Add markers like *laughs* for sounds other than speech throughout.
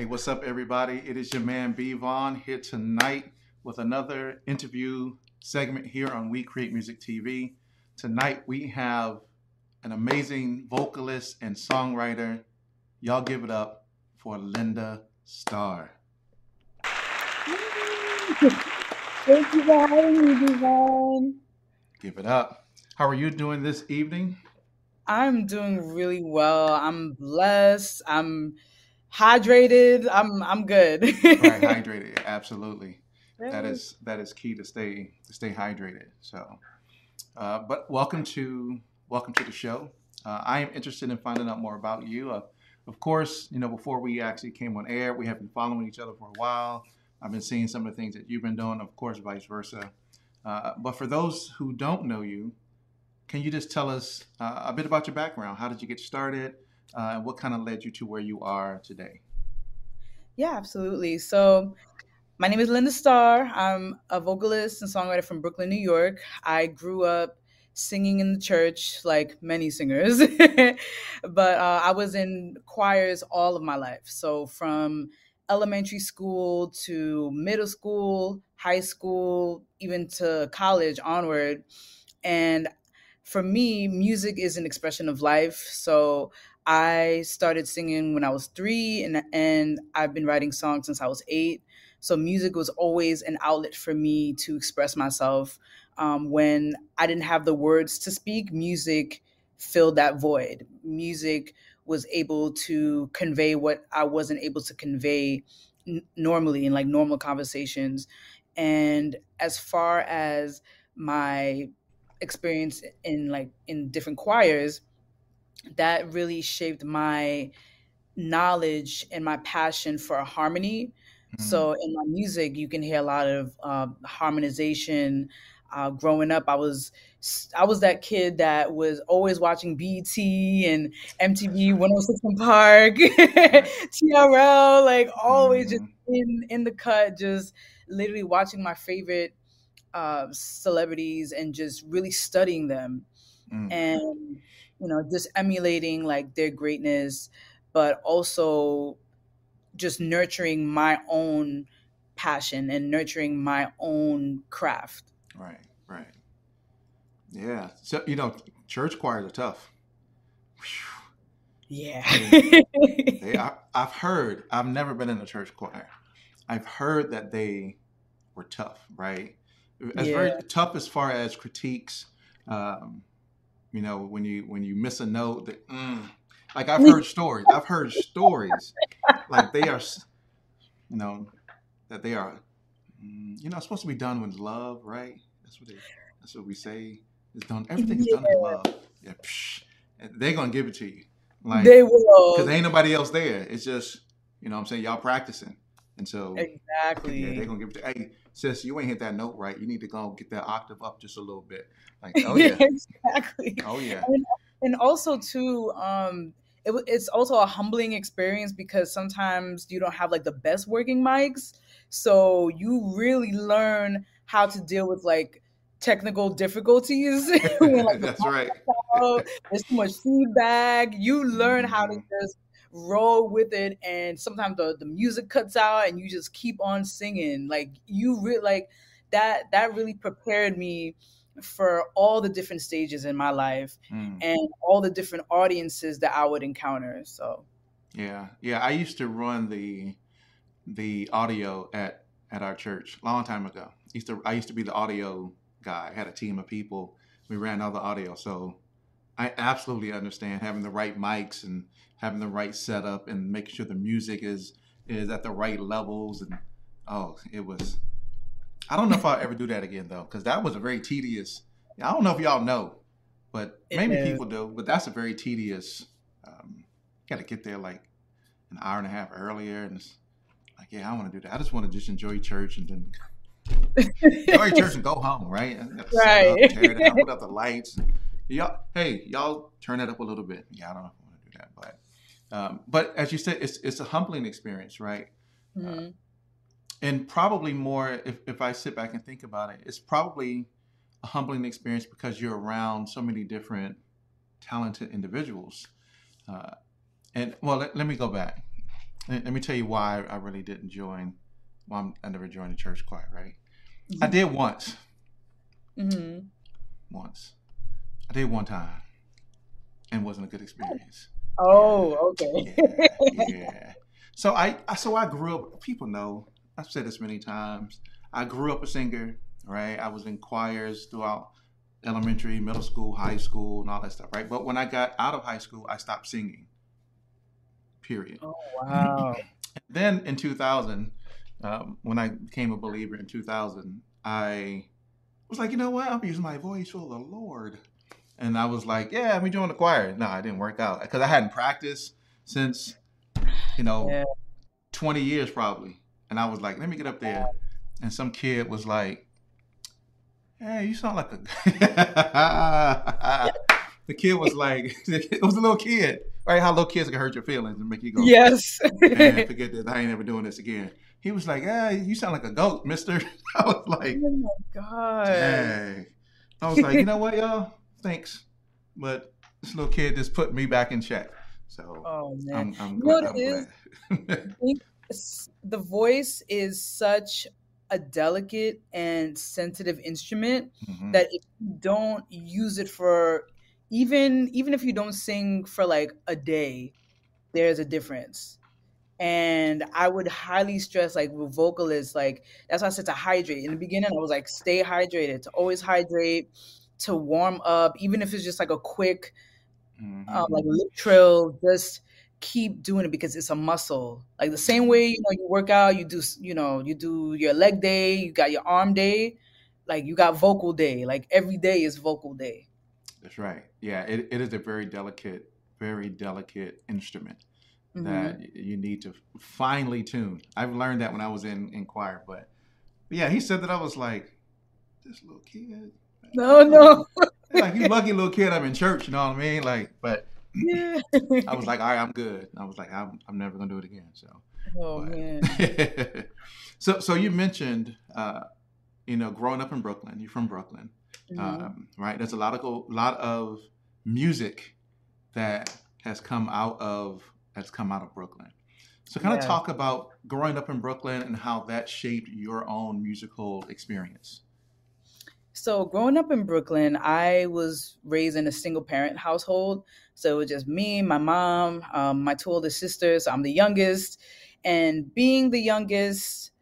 Hey, what's up, everybody? It is your man B Vaughn here tonight with another interview segment here on We Create Music TV. Tonight we have an amazing vocalist and songwriter. Y'all give it up for Lynda Starr. Thank you for having me, Devon. Give it up. How are you doing this evening? I'm doing really well. I'm blessed. I'm hydrated. I'm I'm good. right, *laughs* hydrated. Absolutely. That is that is key to stay to stay hydrated. So, uh, but welcome to welcome to the show. Uh, I am interested in finding out more about you. Uh, of course, you know before we actually came on air, we have been following each other for a while. I've been seeing some of the things that you've been doing, of course, vice versa. Uh, but for those who don't know you, can you just tell us uh, a bit about your background? How did you get started? Uh, and what kind of led you to where you are today? Yeah, absolutely. So, my name is Lynda Starr. I'm a vocalist and songwriter from Brooklyn, New York. I grew up singing in the church like many singers, *laughs* but uh, I was in choirs all of my life. So, from elementary school to middle school, high school, even to college onward. And for me, music is an expression of life. So I started singing when I was three, and, and I've been writing songs since I was eight. So music was always an outlet for me to express myself. Um, when I didn't have the words to speak, music filled that void. Music was able to convey what I wasn't able to convey n- normally in like normal conversations. And as far as my experience in like in different choirs, that really shaped my knowledge and my passion for harmony. Mm-hmm. So in my music, you can hear a lot of uh, harmonization. Uh, growing up, I was I was that kid that was always watching BET and MTV 106 & Park, TRL, *laughs* like always just mm-hmm. in in the cut, just literally watching my favorite uh, celebrities and just really studying them, mm. and you know just emulating like their greatness, but also just nurturing my own passion and nurturing my own craft. Right, right. Yeah. So, you know, church choirs are tough. Yeah. *laughs* they, I, I've heard, I've never been in a church choir. I've heard that they were tough, right? It's yeah. very tough as far as critiques. Um, you know, when you when you miss a note, that mm, like I've heard stories. I've heard stories like they are, you know, that they are, mm, you know, supposed to be done with love, right? That's what they. That's what we say. It's done. Everything is yeah. done in love. Yeah, psh, they're gonna give it to you. Like they will, because ain't nobody else there. It's just you know what I'm saying y'all practicing, and so exactly yeah, they're gonna give it to. Hey, sis, you ain't hit that note right. You need to go get that octave up just a little bit. Like oh yeah, *laughs* exactly. Oh yeah, and, and also too, um, it, it's also a humbling experience because sometimes you don't have like the best working mics, so you really learn how to deal with like technical difficulties. *laughs* when, like, *laughs* That's right. Out, there's too much feedback. You learn how to mm-hmm. just roll with it, and sometimes the, the music cuts out, and you just keep on singing. Like you really like that. That really prepared me for all the different stages in my life mm. and all the different audiences that I would encounter. So, yeah, yeah. I used to run the the audio at at our church a long time ago. I used to I used to be the audio guy. I had a team of people. We ran all the audio. So I absolutely understand having the right mics and having the right setup and making sure the music is is at the right levels and oh, it was I don't know if I'll ever do that again though, because that was a very tedious. I don't know if y'all know, but maybe people do. But that's a very tedious. Um, got to get there like an hour and a half earlier, and it's like, yeah, I want to do that. I just want to just enjoy church and then *laughs* go to church and go home, right? Right. Up, tear it down, put up the *laughs* lights. Y'all, hey, y'all turn it up a little bit. Yeah, I don't know if I want to do that, but um, but as you said, it's it's a humbling experience, right? Uh, mm-hmm. Uh, and probably more if, if I sit back and think about it, it's probably a humbling experience because you're around so many different talented individuals. Uh, and well, let, let me go back. let me tell you why I really didn't join. Well, I never joined a church choir, right? Mm-hmm. I did once. Mm-hmm. Once. I did one time, and wasn't a good experience. Oh, okay. yeah, yeah. So I, so I grew up. People know. I've said this many times. I grew up a singer, right? I was in choirs throughout elementary, middle school, high school, and all that stuff, right? But when I got out of high school, I stopped singing. Period. Oh wow. then in 2000, um, when I became a believer in 2000, I was like, you know what? I'm using my voice for the Lord. And I was like, yeah, let me join the choir. No, it didn't work out because I hadn't practiced since, you know, yeah. 20 years probably. And I was like, let me get up there. And some kid was like, hey, you sound like a. *laughs* the kid was like, *laughs* it was a little kid, right? How little kids can hurt your feelings and make you go, yes. Man, *laughs* forget this. I ain't ever doing this again. He was like, hey, you sound like a goat, mister. I was like, oh my God. Dang. I was like, you know what, y'all? Thanks. But this little kid just put me back in check. So oh, man. I'm, I'm, you glad, *laughs* the voice is such a delicate and sensitive instrument mm-hmm. that if you don't use it for even even if you don't sing for like a day there's a difference and i would highly stress like with vocalists like that's why i said to hydrate in the beginning i was like stay hydrated to always hydrate to warm up even if it's just like a quick mm-hmm. um, like lip trill just keep doing it because it's a muscle. Like the same way you know you work out, you do you know you do your leg day, you got your arm day, like you got vocal day. Like every day is vocal day. That's right. Yeah, it, it is a very delicate, very delicate instrument mm-hmm. that you need to finely tune. I've learned that when I was in in choir, but, but yeah, he said that I was like this little kid. No, no. like you lucky little kid. I'm in church. You know what I mean? Like, but yeah. I was like, all right, I'm good. I was like, I'm, I'm never gonna do it again. So, oh but, man. *laughs* so, so you mentioned, uh, you know, growing up in Brooklyn. You're from Brooklyn, mm-hmm. um, right? There's a lot of lot of music that has come out of has come out of Brooklyn. So, kind of talk about growing up in Brooklyn and how that shaped your own musical experience. So, growing up in Brooklyn, I was raised in a single parent household. So, it was just me, my mom, um, my two older sisters. I'm the youngest. And being the youngest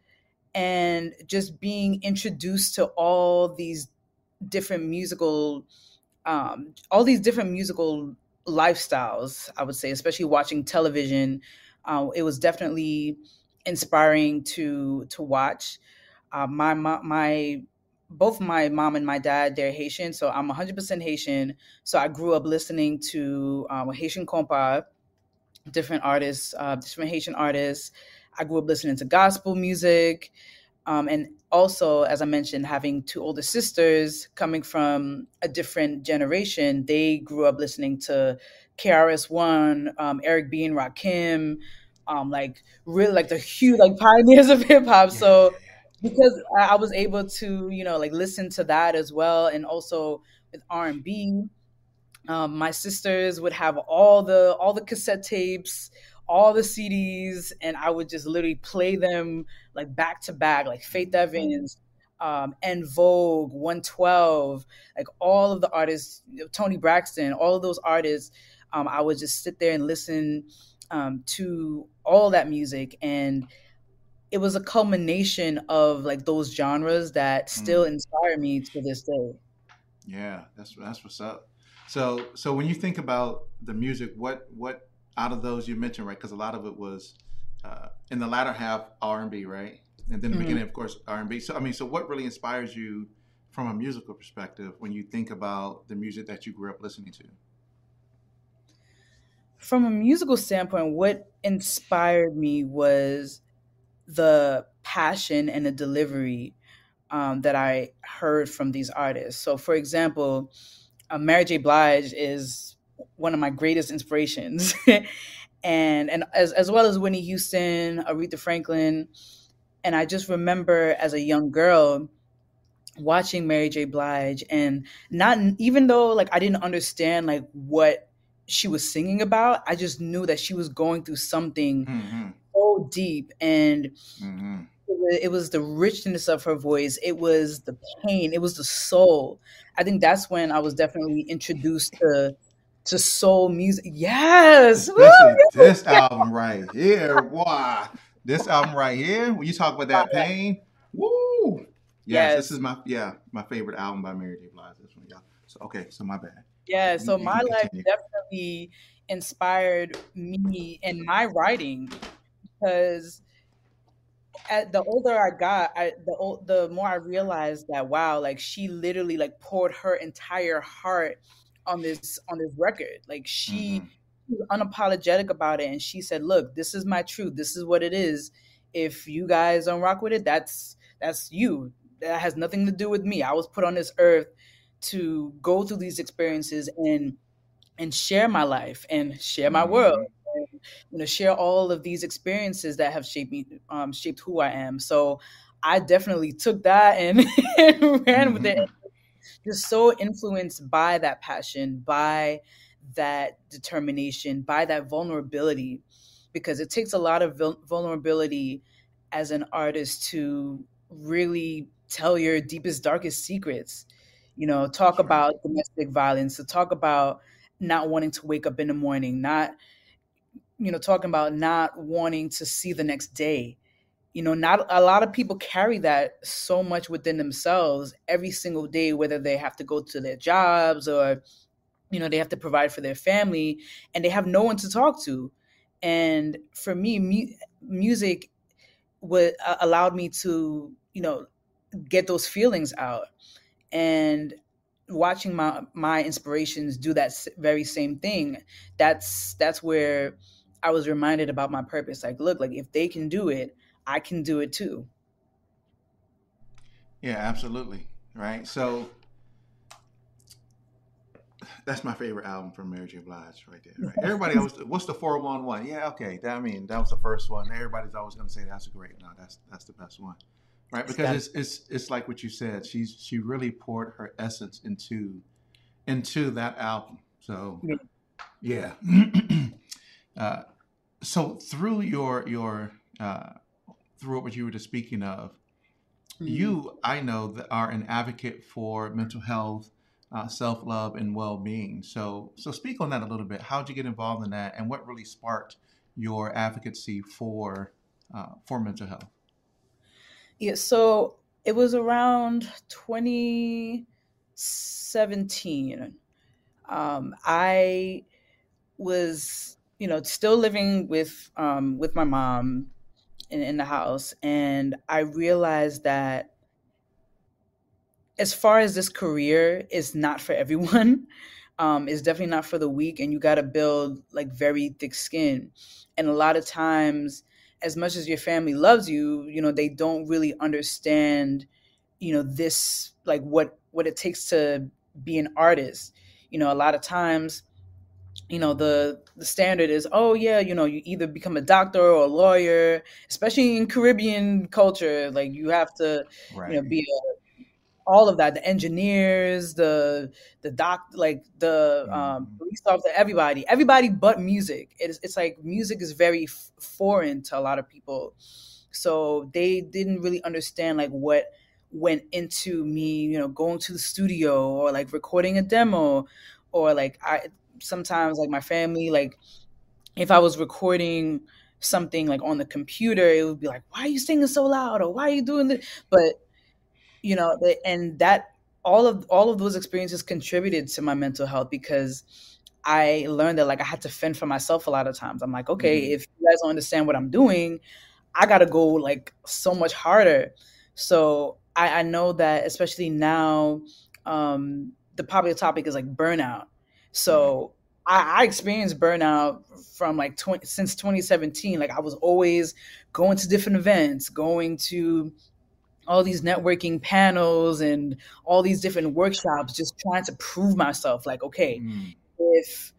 and just being introduced to all these different musical, um, all these different musical lifestyles, I would say, especially watching television, uh, it was definitely inspiring to to watch. Uh, my my both my mom and my dad they're haitian so i'm 100% haitian. So i grew up listening to um, haitian kompa different artists uh, different haitian artists. I grew up listening to gospel music um, and also as i mentioned having two older sisters coming from a different generation they grew up listening to KRS-One um, eric b and rakim um, like really like the huge like pioneers of hip-hop so because I was able to, you know, like listen to that as well, and also with R and B. Um, my sisters would have all the all the cassette tapes, all the CDs, and I would just literally play them like back to back, like Faith Evans, um, En Vogue, 112, like all of the artists, Toni Braxton, all of those artists. Um, I would just sit there and listen um, to all that music and it was a culmination of like those genres that still mm. inspire me to this day. Yeah, that's that's what's up. So so when you think about the music, what what out of those you mentioned, right? Because a lot of it was uh, in the latter half R and B, right? And then the mm-hmm. beginning, of course, R and B. So I mean, so what really inspires you from a musical perspective when you think about the music that you grew up listening to? From a musical standpoint, what inspired me was the passion and the delivery um, that I heard from these artists. So, for example, uh, Mary J. Blige is one of my greatest inspirations, *laughs* and and as as well as Whitney Houston, Aretha Franklin, and I just remember as a young girl watching Mary J. Blige, and not even though like I didn't understand like what she was singing about, I just knew that she was going through something. Mm-hmm so deep and mm-hmm. it was the richness of her voice. It was the pain. It was the soul. I think that's when i was definitely introduced to to soul music. Yes! Especially this album right here. Wow this album right here when you talk about that pain woo! Yes, yes. this is my yeah my favorite album by mary j. Blige this one y'all. So okay so my bad. Yeah so my life definitely inspired me in my writing because at the older I got, I, the the more I realized that wow, like she literally like poured her entire heart on this on this record. Like she, mm-hmm. was unapologetic about it, and she said, "Look, this is my truth. This is what it is. If you guys don't rock with it, that's that's you. That has nothing to do with me. I was put on this earth to go through these experiences and and share my life and share my world mm-hmm. and, you know share all of these experiences that have shaped me um, shaped who i am. So i definitely took that and, *laughs* and ran with it. Mm-hmm. just so influenced by that passion by that determination by that vulnerability because it takes a lot of vulnerability as an artist to really tell your deepest darkest secrets. You know talk about domestic violence to talk about not wanting to wake up in the morning, not, you know, talking about not wanting to see the next day. You know, not a lot of people carry that so much within themselves every single day, whether they have to go to their jobs or, you know, they have to provide for their family and they have no one to talk to. And for me, mu- music would uh, allowed me to, you know, get those feelings out. And watching my my inspirations do that very same thing that's that's where i was reminded about my purpose like look like if they can do it i can do it too yeah absolutely right so that's my favorite album from Mary J. Blige right there. Right? Everybody always, what's the four one one? Yeah, okay. That, I mean, that was the first one. Everybody's always going to say that's a great. No, that's that's the best one right? Because it's it's it's like what you said. She's she really poured her essence into into that album. So yeah. *clears throat* uh, so through your your uh, through what you were just speaking of, mm-hmm. you I know that are an advocate for mental health, uh, self love, and well being. So so speak on that a little bit. How did you get involved in that, and what really sparked your advocacy for uh, for mental health? Yeah, so it was around 2017. Um, I was, you know, still living with um, with my mom in, in the house, and I realized that as far as this career is not for everyone. *laughs* Um, is definitely not for the weak, and you got to build like very thick skin. And a lot of times, as much as your family loves you, you know, they don't really understand, you know, this like what what it takes to be an artist. You know, a lot of times, you know, the the standard is, oh yeah, you know, you either become a doctor or a lawyer, especially in Caribbean culture, like you have to, right. you know, be a all of that the engineers the the doc like the um, mm-hmm. police officer everybody everybody but music it's, it's like music is very f- foreign to a lot of people so they didn't really understand like what went into me you know going to the studio or like recording a demo or like i sometimes like my family like if i was recording something like on the computer it would be like why are you singing so loud or why are you doing this but you know and that all of all of those experiences contributed to my mental health because I learned that like I had to fend for myself a lot of times. I'm like, okay, mm-hmm. if you guys don't understand what I'm doing, I gotta go like so much harder. So I, I know that especially now, um, the popular topic is like burnout. So mm-hmm. I, I experienced burnout from like 20, since 2017. Like I was always going to different events, going to all these networking panels and all these different workshops just trying to prove myself like okay mm. if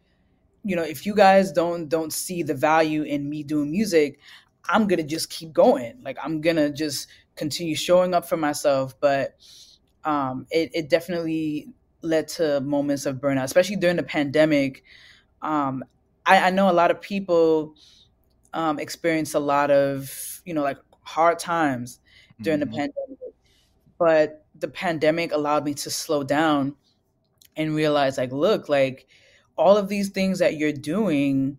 you know if you guys don't don't see the value in me doing music i'm gonna just keep going like i'm gonna just continue showing up for myself but um it, it definitely led to moments of burnout especially during the pandemic um I, I know a lot of people um, experienced a lot of you know like hard times during Mhm. the pandemic, but the pandemic allowed me to slow down and realize like look like all of these things that you're doing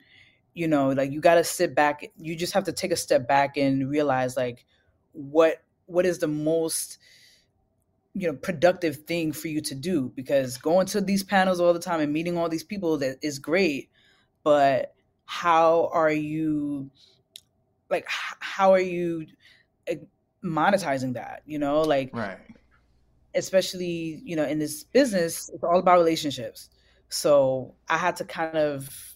you know like you got to sit back you just have to take a step back and realize like what what is the most you know productive thing for you to do because going to these panels all the time and meeting all these people that is great but how are you like how are you eh, monetizing that you know? Like Right. especially you know in this business it's all about relationships. So i had to kind of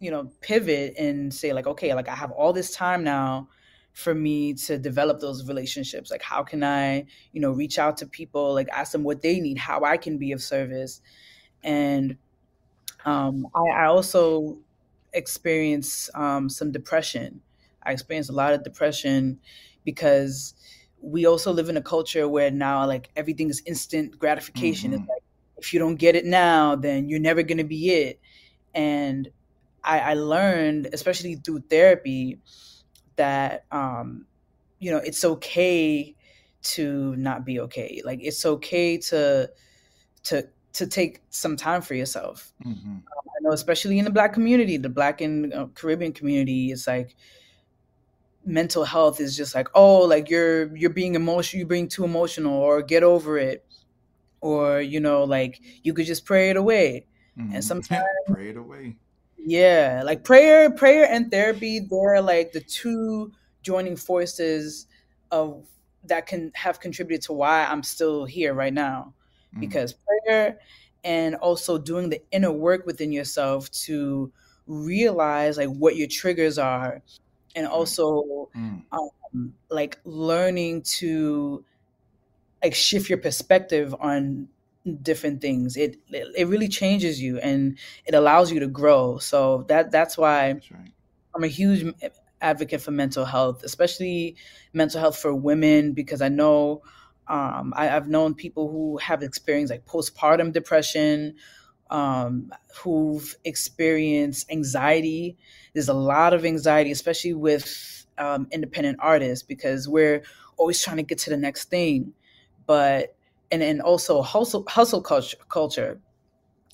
you know pivot and say like okay like i have all this time now for me to develop those relationships. Like how can i you know reach out to people? Like ask them what they need how i can be of service. And um, I, I also experienced um, some depression. I experienced a lot of depression because we also live in a culture where now like everything is instant gratification. It's hmm like if you don't get it now then you're never going to be it. And I, I learned, especially through therapy, that um, you know it's okay to not be okay. Like it's okay to to to take some time for yourself. hmm I know, especially in the Black community, the Black and uh, Caribbean community, it's like mental health is just like oh, like you're you're being emotional, you're being too emotional, or get over it, or you know, like you could just pray it away. And hmm *laughs* sometimes Pray it away. Yeah, like prayer, prayer and therapy, they're like the two joining forces of that can have contributed to why I'm still here right now. Mm. Because prayer and also doing the inner work within yourself to realize like what your triggers are and also Mm. um, like learning to like shift your perspective on different things. It it really changes you and it allows you to grow. So that that's why That's right. i'm a huge advocate for mental health especially mental health for women because i know um, I, i've known people who have experienced like postpartum depression um, who've experienced anxiety. There's a lot of anxiety especially with um, independent artists because we're always trying to get to the next thing. But and and also hustle hustle culture culture.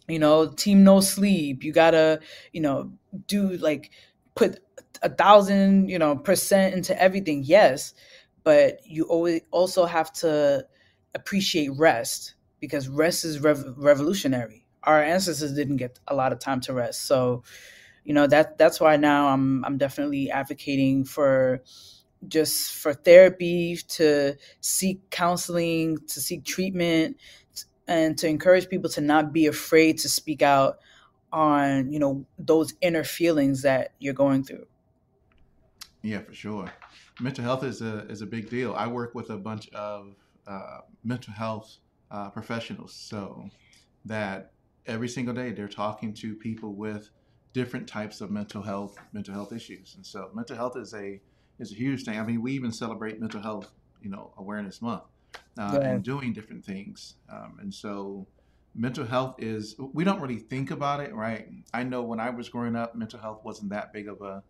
You know team no sleep. You gotta you know do like put a thousand you know percent into everything yes but you always also have to appreciate rest because rest is rev- revolutionary. Our ancestors didn't get a lot of time to rest. So you know that that's why now i'm i'm definitely advocating for just for therapy to seek counseling to seek treatment and to encourage people to not be afraid to speak out on you know those inner feelings that you're going through Yeah, for sure. Mental health is a is a big deal. I work with a bunch of uh, mental health uh, professionals, so that every single day they're talking to people with different types of mental health mental health issues, and so mental health is a is a huge thing. I mean, we even celebrate Mental Health, you know, Awareness Month, uh, yeah and doing different things, um, and so mental health is we don't really think about it, right? I know when I was growing up, mental health wasn't that big of a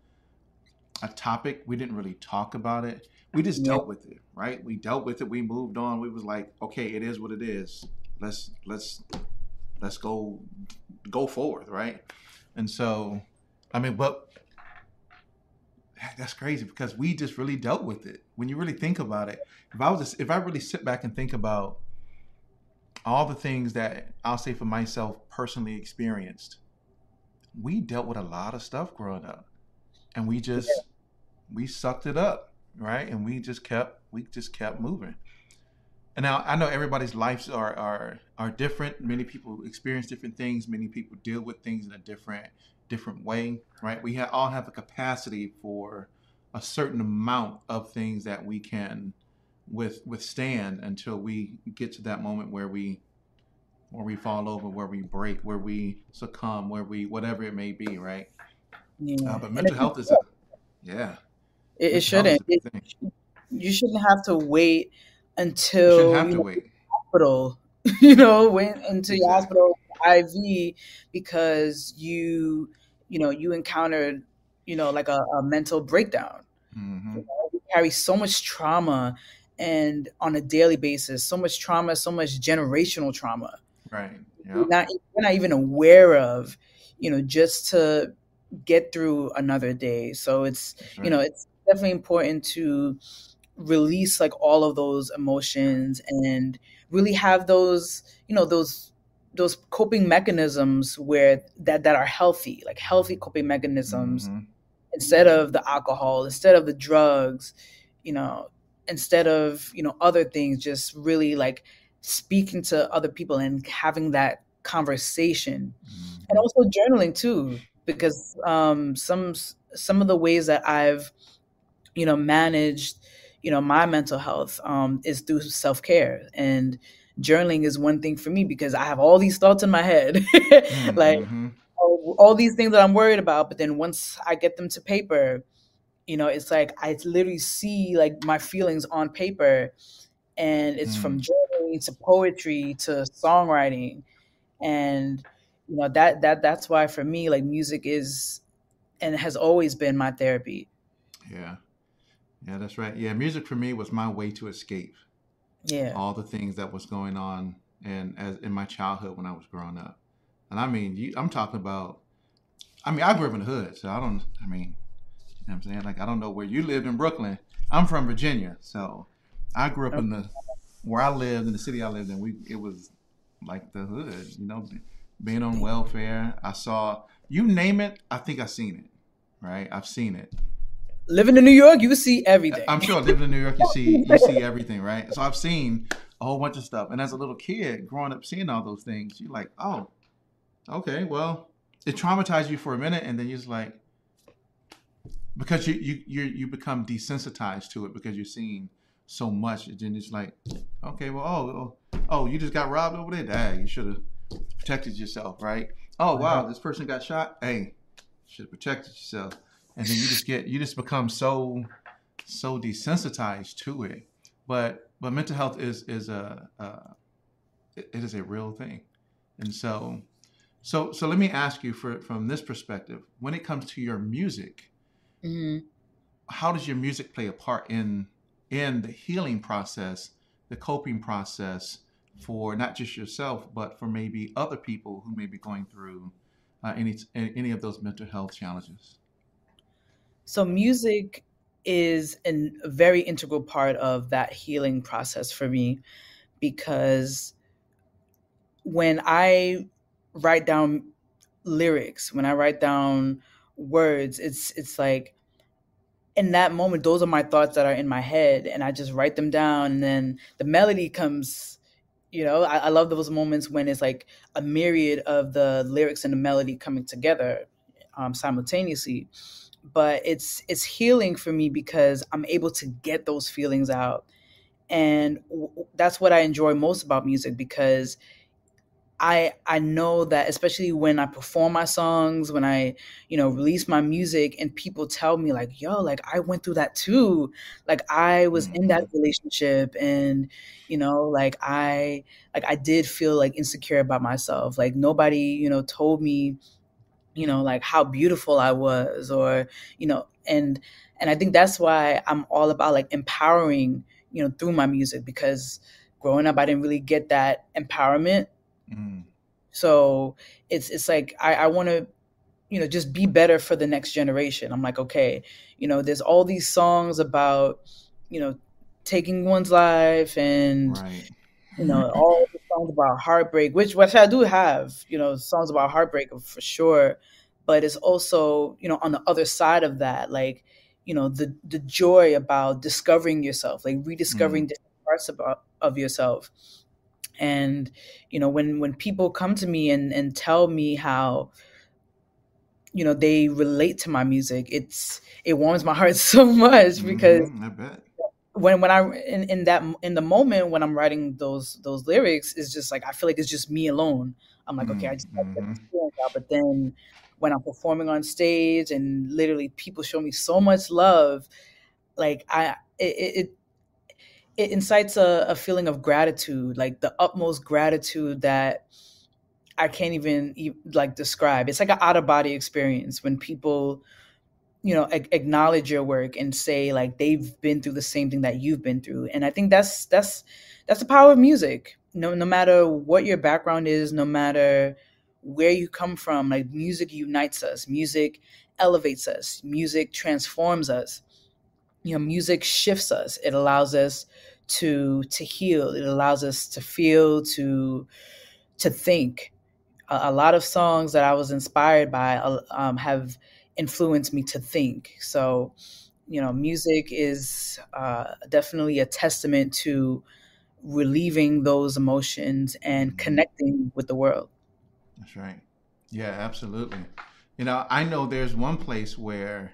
a topic. We didn't really talk about it. We just yeah dealt with it, right? We dealt with it. We moved on. We was like, okay, it is what it is. Let's let's let's go go forward, right? And so, I mean, but that's crazy because we just really dealt with it. When you really think about it, if I was just, if I really sit back and think about all the things that I'll say for myself personally experienced, we dealt with a lot of stuff growing up, and we just yeah we sucked it up, right? And we just kept we just kept moving. And now I know everybody's lives are are are different. Many people experience different things. Many people deal with things in a different different way, right? We ha- all have a capacity for a certain amount of things that we can with withstand until we get to that moment where we where we fall over, where we break, where we succumb, where we whatever it may be, right? Uh, but mental health is a yeah, it, it mental health is shouldn't it, you shouldn't have to wait until You have you to know wait. hospital *laughs* you know went into Exactly. hospital iv because you you know you encountered you know, like a, a mental breakdown. Mm-hmm. You know, we carry so much trauma and on a daily basis, so much trauma, so much generational trauma. Right. We're not we're not even aware of, you know, just to get through another day. So it's That's you know, it's definitely important to release like all of those emotions and really have those, you know, those those coping mechanisms where that that are healthy, like healthy coping mechanisms Mm-hmm. instead of the alcohol, instead of the drugs, you know, instead of, you know, other things, just really like speaking to other people and having that conversation and Mm-hmm. also journaling too because um some some of the ways that I've you know managed you know my mental health um is through self-care and journaling is one thing for me because I have all these thoughts in my head *laughs* like Mm-hmm. all, all these things that I'm worried about but then once I get them to paper you know it's like I literally see like my feelings on paper and it's from Mm. journaling to poetry to songwriting and you know that that that's why for me like music is and has always been my therapy Yeah. Yeah, that's right. Yeah, music for me was my way to escape yeah all the things that was going on and as in my childhood when I was growing up. And I mean, you, I'm talking about. I mean, I grew up in the hood, so I don't. I mean, you know what I'm saying? Like, I don't know where you lived in Brooklyn. I'm from Virginia, so I grew up in the where I lived in the city I lived in. We it was like the hood, you know, being on welfare. I saw you name it. I think I've seen it. Right, I've seen it. Living in new york you see everything I'm sure living in New York, you see you see everything, right? So I've seen a whole bunch of stuff, and as a little kid growing up, seeing all those things, you're like, oh, okay, well, it traumatized you for a minute, and then you're just like, because you you you you become desensitized to it because you're seeing so much, and then it's like, okay, well, oh, oh, oh you just got robbed over there. Dang, you should have protected yourself, right? Oh wow, this person got shot. Hey, should have protected yourself. And then you just get you just become so so desensitized to it. But but mental health is is a uh, it is a real thing, and so so so let me ask you for from this perspective, when it comes to your music, hmm how does your music play a part in in the healing process, the coping process for not just yourself, but for maybe other people who may be going through uh, any any of those mental health challenges? So music is a very integral part of that healing process for me because when i write down lyrics when i write down words it's it's like in that moment those are my thoughts that are in my head and i just write them down and then the melody comes you know I, I love those moments when it's like a myriad of the lyrics and the melody coming together um, simultaneously but it's it's healing for me because i'm able to get those feelings out and w- that's what i enjoy most about music because I I know that especially when I perform my songs, when I, you know, release my music and people tell me like, "Yo, like I went through that too. Like I was in that Mhm. relationship and, you know, like I like I did feel like insecure about myself. Like nobody, you know, told me, you know, like how beautiful I was or, you know, and and I think that's why I'm all about like empowering, you know, through my music because growing up I didn't really get that empowerment Mm. so it's it's like I, I want to you know just be better for the next generation. I'm like, okay, you know, there's all these songs about you know taking one's life and Right. you know all songs about heartbreak, which which I do have, you know, songs about heartbreak for sure. But it's also you know on the other side of that, like you know the the joy about discovering yourself, like rediscovering Mm. different parts about of yourself and you know when when people come to me and and tell me how you know they relate to my music it's it warms my heart *laughs* so much because hmm bet. When when i in, in that in the moment when i'm writing those those lyrics it's just like i feel like it's just me alone i'm like okay i just got Mm-hmm. out but then when i'm performing on stage and literally people show me so much love like i it, it, it it incites a, a feeling of gratitude, like the utmost gratitude that I can't even like describe. It's like an out of body experience when people you know acknowledge your work and say like they've been through the same thing that you've been through. And i think that's that's that's the power of music. No no matter what your background is no matter where you come from like music unites us. Music elevates us. Music transforms us. You know music shifts us. It allows us to to heal. It allows us to feel to to think. A, a lot of songs that i was inspired by uh, um, have influenced me to think. So, you know, music is uh, definitely a testament to relieving those emotions and mm-hmm. connecting with the world. That's right. Yeah, absolutely. You know, I know there's one place where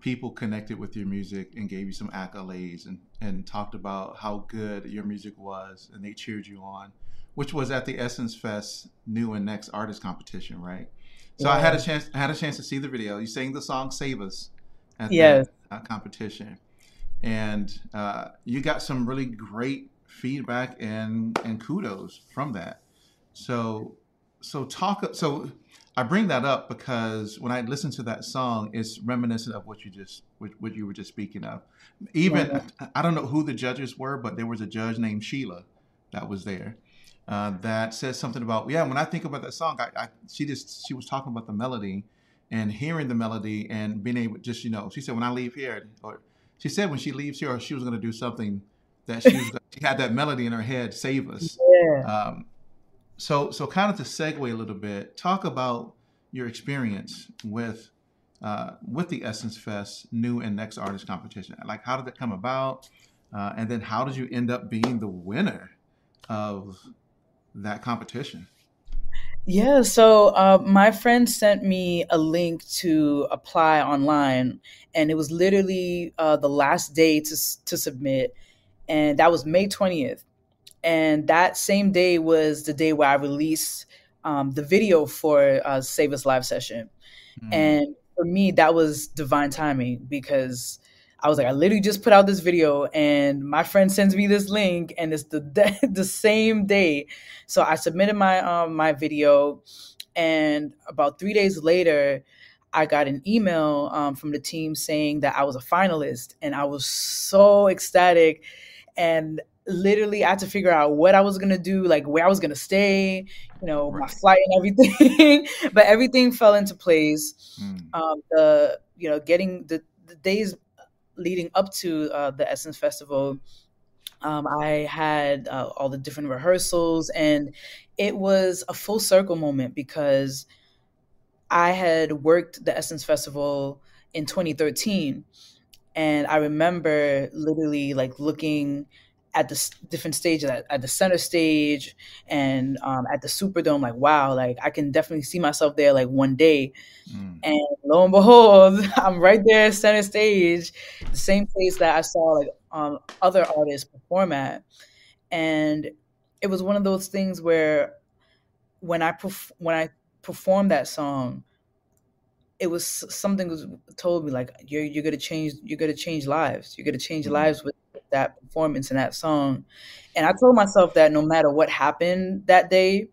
people connected with your music and gave you some accolades and, and talked about how good your music was and they cheered you on, which was at the Essence Fest New and Next Artist Competition, right? So yeah. I had a chance. I had a chance to see the video. You sang the song "Save Us" at yes. that uh, competition, and uh, you got some really great feedback and and kudos from that. So so talk. So I bring that up because when I listen to that song, it's reminiscent of what you just what, what you were just speaking of. Even yeah. I don't know who the judges were, but there was a judge named Sheila that was there uh, that says something about yeah. When I think about that song, I, I, she just she was talking about the melody and hearing the melody and being able just you know she said when I leave here or she said when she leaves here she was going to do something that she, was, she had that melody in her head save us. *laughs* Yeah. Um, so so kind of to segue a little bit, talk about your experience with uh, with the Essence Fest new and next artist competition. Like how did it come about, uh, and then how did you end up being the winner of that competition? Yeah, so uh, my friend sent me a link to apply online, and it was literally uh, the last day to to submit, and that was May twentieth. And that same day was the day where I released um, the video for uh, Save Us live session, mm. and for me that was divine timing because I was like, I literally just put out this video, and my friend sends me this link, and it's the *laughs* the same day. So I submitted my um my video, and about three days later, I got an email um, from the team saying that I was a finalist, and I was so ecstatic, and literally I had to figure out what I was gonna do, like where I was gonna stay, you know, right. my flight and everything. *laughs* but everything fell into place. Mm. Um, the you know getting the the days leading up to uh, the Essence Festival, um, I had uh, all the different rehearsals, and it was a full circle moment because I had worked the Essence Festival in 2013, and I remember literally like looking at the different stages at, at the center stage and um, at the superdome like wow like i can definitely see myself there like one day mm. and lo and behold *laughs* i'm right there at center stage the same place that i saw like um, other artists perform at and it was one of those things where when i perf- when i performed that song it was something was told me like you're you're gonna change you're gonna change lives you're gonna change mm. lives with that performance and that song. And I told myself that no matter what happened that day,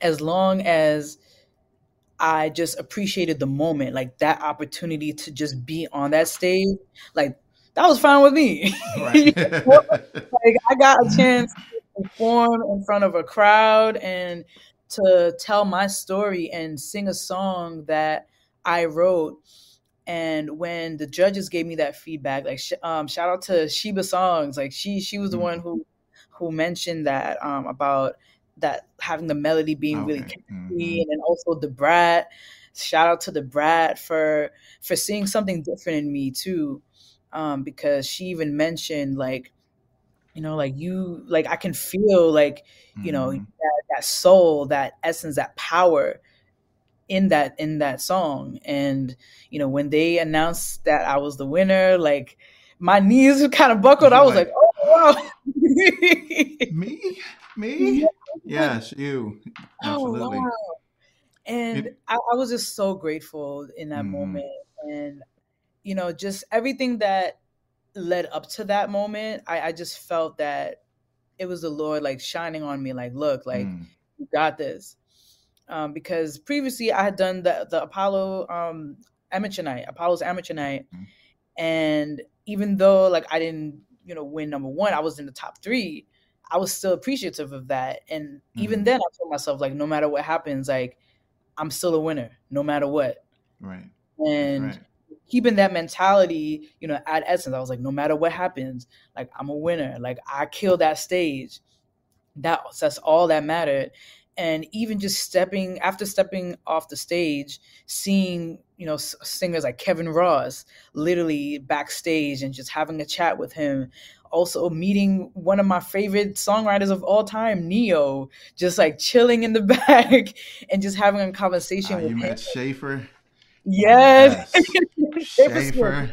as long as I just appreciated the moment, like that opportunity to just be on that stage, like that was fine with me. Right. *laughs* like I got a chance to perform in front of a crowd and to tell my story and sing a song that I wrote and when the judges gave me that feedback like sh- um, shout out to sheba songs like she she was the mm-hmm. one who who mentioned that um, about that having the melody being okay. really catchy mm-hmm. and also Da Brat shout out to Da Brat for for seeing something different in me too um, because she even mentioned like you know like you like i can feel like you know mm-hmm. that, that soul that essence that power in that in that song. And you know when they announced that i was the winner like my knees *laughs* kind of buckled. I was like, like oh wow. *laughs* Me? Me? Yes you. Absolutely. oh, wow. and it, I, I, was just so grateful in that mm. moment. And you know just everything that led up to that moment I, I just felt that it was the lord like shining on me like look like mm. you got this um, because previously I had done the the Apollo um, amateur night, Apollo's amateur night, mm-hmm. and even though like I didn't you know win number one, I was in the top three. I was still appreciative of that, and mm-hmm. even then, I told myself like, no matter what happens, like I'm still a winner, no matter what. Right. And right. keeping that mentality, you know, at essence, I was like, no matter what happens, like I'm a winner. Like I killed that stage. That that's all that mattered and even just stepping after stepping off the stage seeing you know singers like kevin ross literally backstage and just having a chat with him. Also meeting one of my favorite songwriters of all time Ne-Yo just like chilling in the *laughs* back and just having a conversation uh, with you him. Met Shaffer? Yes, yes. *laughs* Shaffer?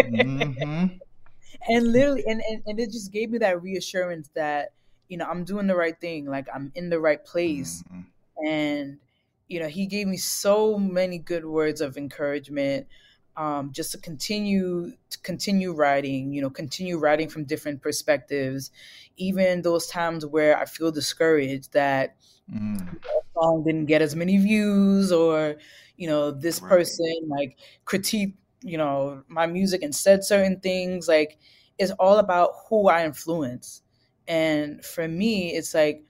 mm-hmm. *laughs* and literally and, and and it just gave me that reassurance that you know, I'm doing the right thing, like I'm in the right place. Mm-hmm. And, you know, he gave me so many good words of encouragement. Um, just to continue to continue writing, you know, continue writing from different perspectives, even those times where I feel discouraged that mm. song didn't get as many views or, you know, this right. person like critique, you know, my music and said certain things. Like it's all about who I influence and for me, it's like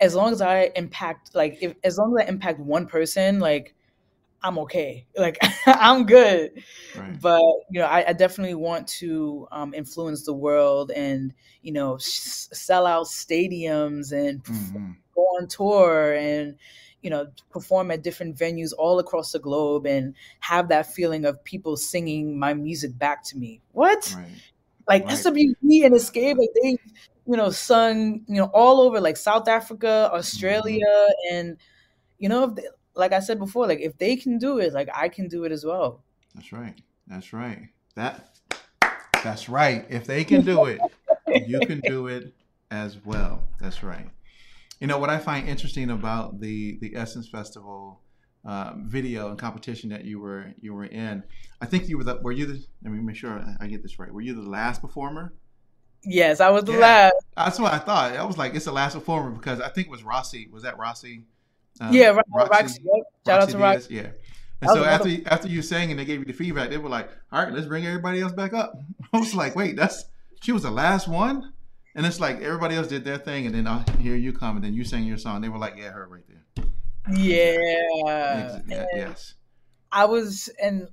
as long as I impact like if as long as I impact one person, like I'm okay. *laughs* Like *laughs* I'm good. Right. But you know, I, I definitely want to um, influence the world and you know sh- sell out stadiums and mm-hmm. go on tour and you know perform at different venues all across the globe and have that feeling of people singing my music back to me. What? Right. Like right. SWV and Xscape, like they you know, sung, you know, all over like South Africa, Australia, mm-hmm. and you know, they, like I said before, like if they can do it, like I can do it as well. That's right. That's right. That that's right. If they can do it, you can do it as well. That's right. You know what I find interesting about the the Essence Festival um, video and competition that you were you were in. I think you were the were you the let me make sure I get this right. Were you the last performer? Yes, I was the yeah, last. That's what I thought. I was like, it's the last performer because I think it was Rossi. Was that Rossi? Um, yeah, Roxy. Roxy. Yep. Shout Roxy out to Rossi. Yeah. And so after you, after you sang and they gave you the feedback, they were like, "All right, let's bring everybody else back up." *laughs* I was like, "Wait, that's she was the last one," and it's like everybody else did their thing, and then I hear you come, and then you sang your song. They were like, "Yeah, her right there." Yeah. yeah yes. I was, and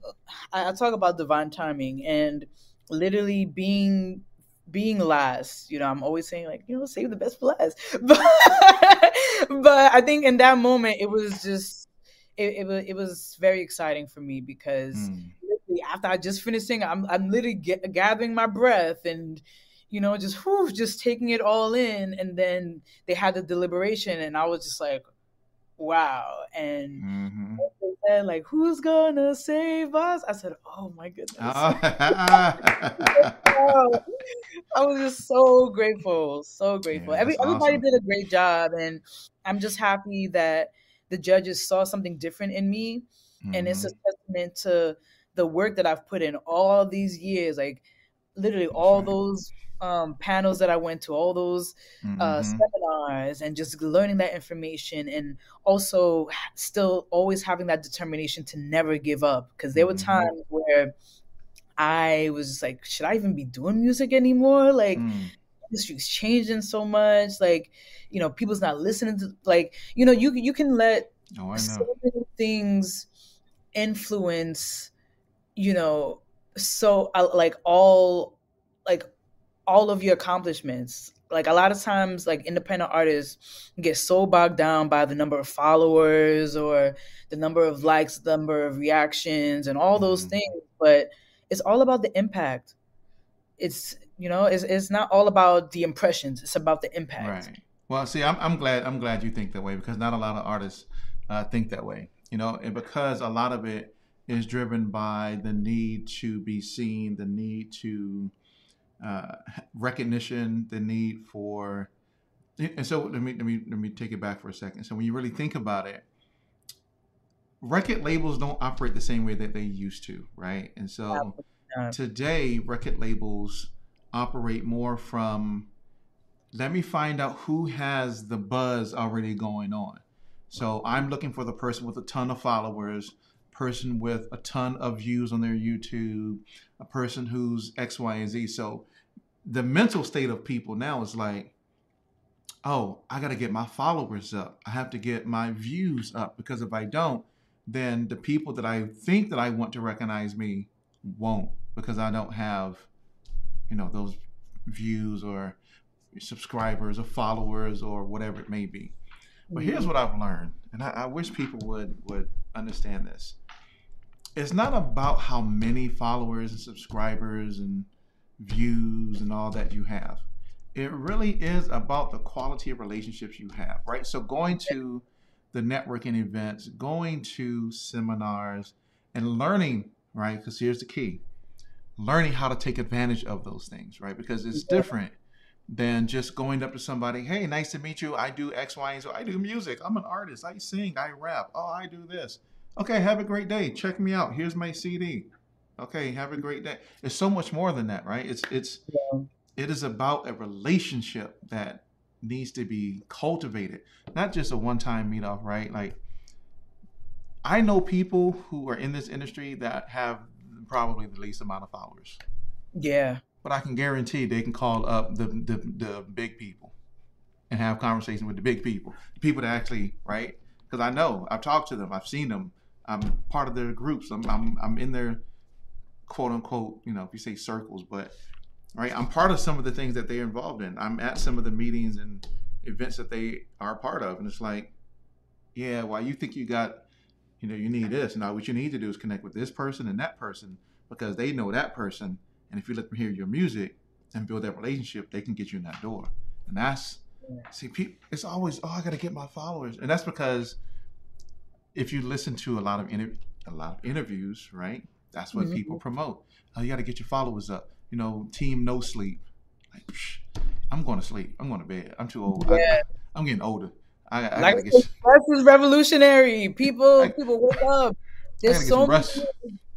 I talk about divine timing and literally being being last, you know, I'm always saying like, you know, save the best for last. *laughs* But but I think in that moment it was just it, it was it was very exciting for me because mm. after I just finished singing, I'm I'm literally get, gathering my breath and you know just whew, just taking it all in, and then they had the deliberation, and I was just like, wow. And mm-hmm. they said, like, who's gonna save us? I said, oh my goodness. Oh. *laughs* *laughs* I was just so grateful, so grateful. Yeah, Every, everybody awesome. did a great job, and I'm just happy that the judges saw something different in me, mm-hmm. and it's a mm-hmm. testament to the work that I've put in all these years, like literally all those um, panels that I went to, all those uh, mm-hmm. uh, seminars, and just learning that information, and also still always having that determination to never give up. Because there were mm-hmm. times where I was just like, should I even be doing music anymore? Like, mm. industry's changing so much. Like, you know, people's not listening to like, you know, you you can let oh, so many things influence, you know, so uh, like all like all of your accomplishments. Like a lot of times like independent artists get so bogged down by the number of followers or the number of likes the number of reactions and all those mm-hmm. things but it's all about the impact. It's you know it's, it's not all about the impressions it's about the impact. Right. Well see i'm, I'm glad i'm glad you think that way because not a lot of artists uh, think that way you know and because a lot of it is driven by the need to be seen the need to uh, recognition, the need for, and so let me let me let me take it back for a second. So when you really think about it, record labels don't operate the same way that they used to, right? And so today, record labels operate more from let me find out who has the buzz already going on. So I'm looking for the person with a ton of followers, person with a ton of views on their YouTube, a person who's X, Y, and Z. So the mental state of people now is like, oh, I got to get my followers up. I have to get my views up because if I don't, then the people that I think that I want to recognize me won't because I don't have, you know, those views or subscribers or followers or whatever it may be. But here's mm-hmm. what I've learned, and I, I wish people would would understand this. It's not about how many followers and subscribers and views and all that you have. It really is about the quality of relationships you have, right? So going to the networking events, going to seminars, and learning, right? Because here's the key learning how to take advantage of those things, right? Because it's different than just going up to somebody, hey, nice to meet you. I do X, Y, and Z. I do music. I'm an artist. I sing. I rap. Oh, I do this. Okay, have a great day. Check me out. Here's my CD. Okay, have a great day. It's so much more than that, right? It's it's yeah. it is about a relationship that needs to be cultivated, not just a one-time meet off, right? Like I know people who are in this industry that have probably the least amount of followers. Yeah but I can guarantee they can call up the the, the big people and have conversation with the big people, the people that actually right. Because I know I've talked to them, I've seen them. I'm part of their groups. I'm I'm, I'm in their quote unquote, you know, if you say circles, but right, I'm part of some of the things that they're involved in. I'm at some of the meetings and events that they are part of, and it's like, yeah, why well, you think you got, you know, you need this. Now, what you need to do is connect with this person and that person because they know that person and if you let them hear your music and build that relationship, they can get you in that door. And that's see, people, it's always oh, I got to get my followers, and that's because if you listen to a lot of a lot of interviews, right? That's what mm-hmm. people promote. Oh, you got to get your followers up. You know, team no sleep. Like, psh, I'm going to sleep. I'm going to bed. I'm too old. Yeah. I, am getting older. I, I like get... is revolutionary. People, I, people wake up. There's so many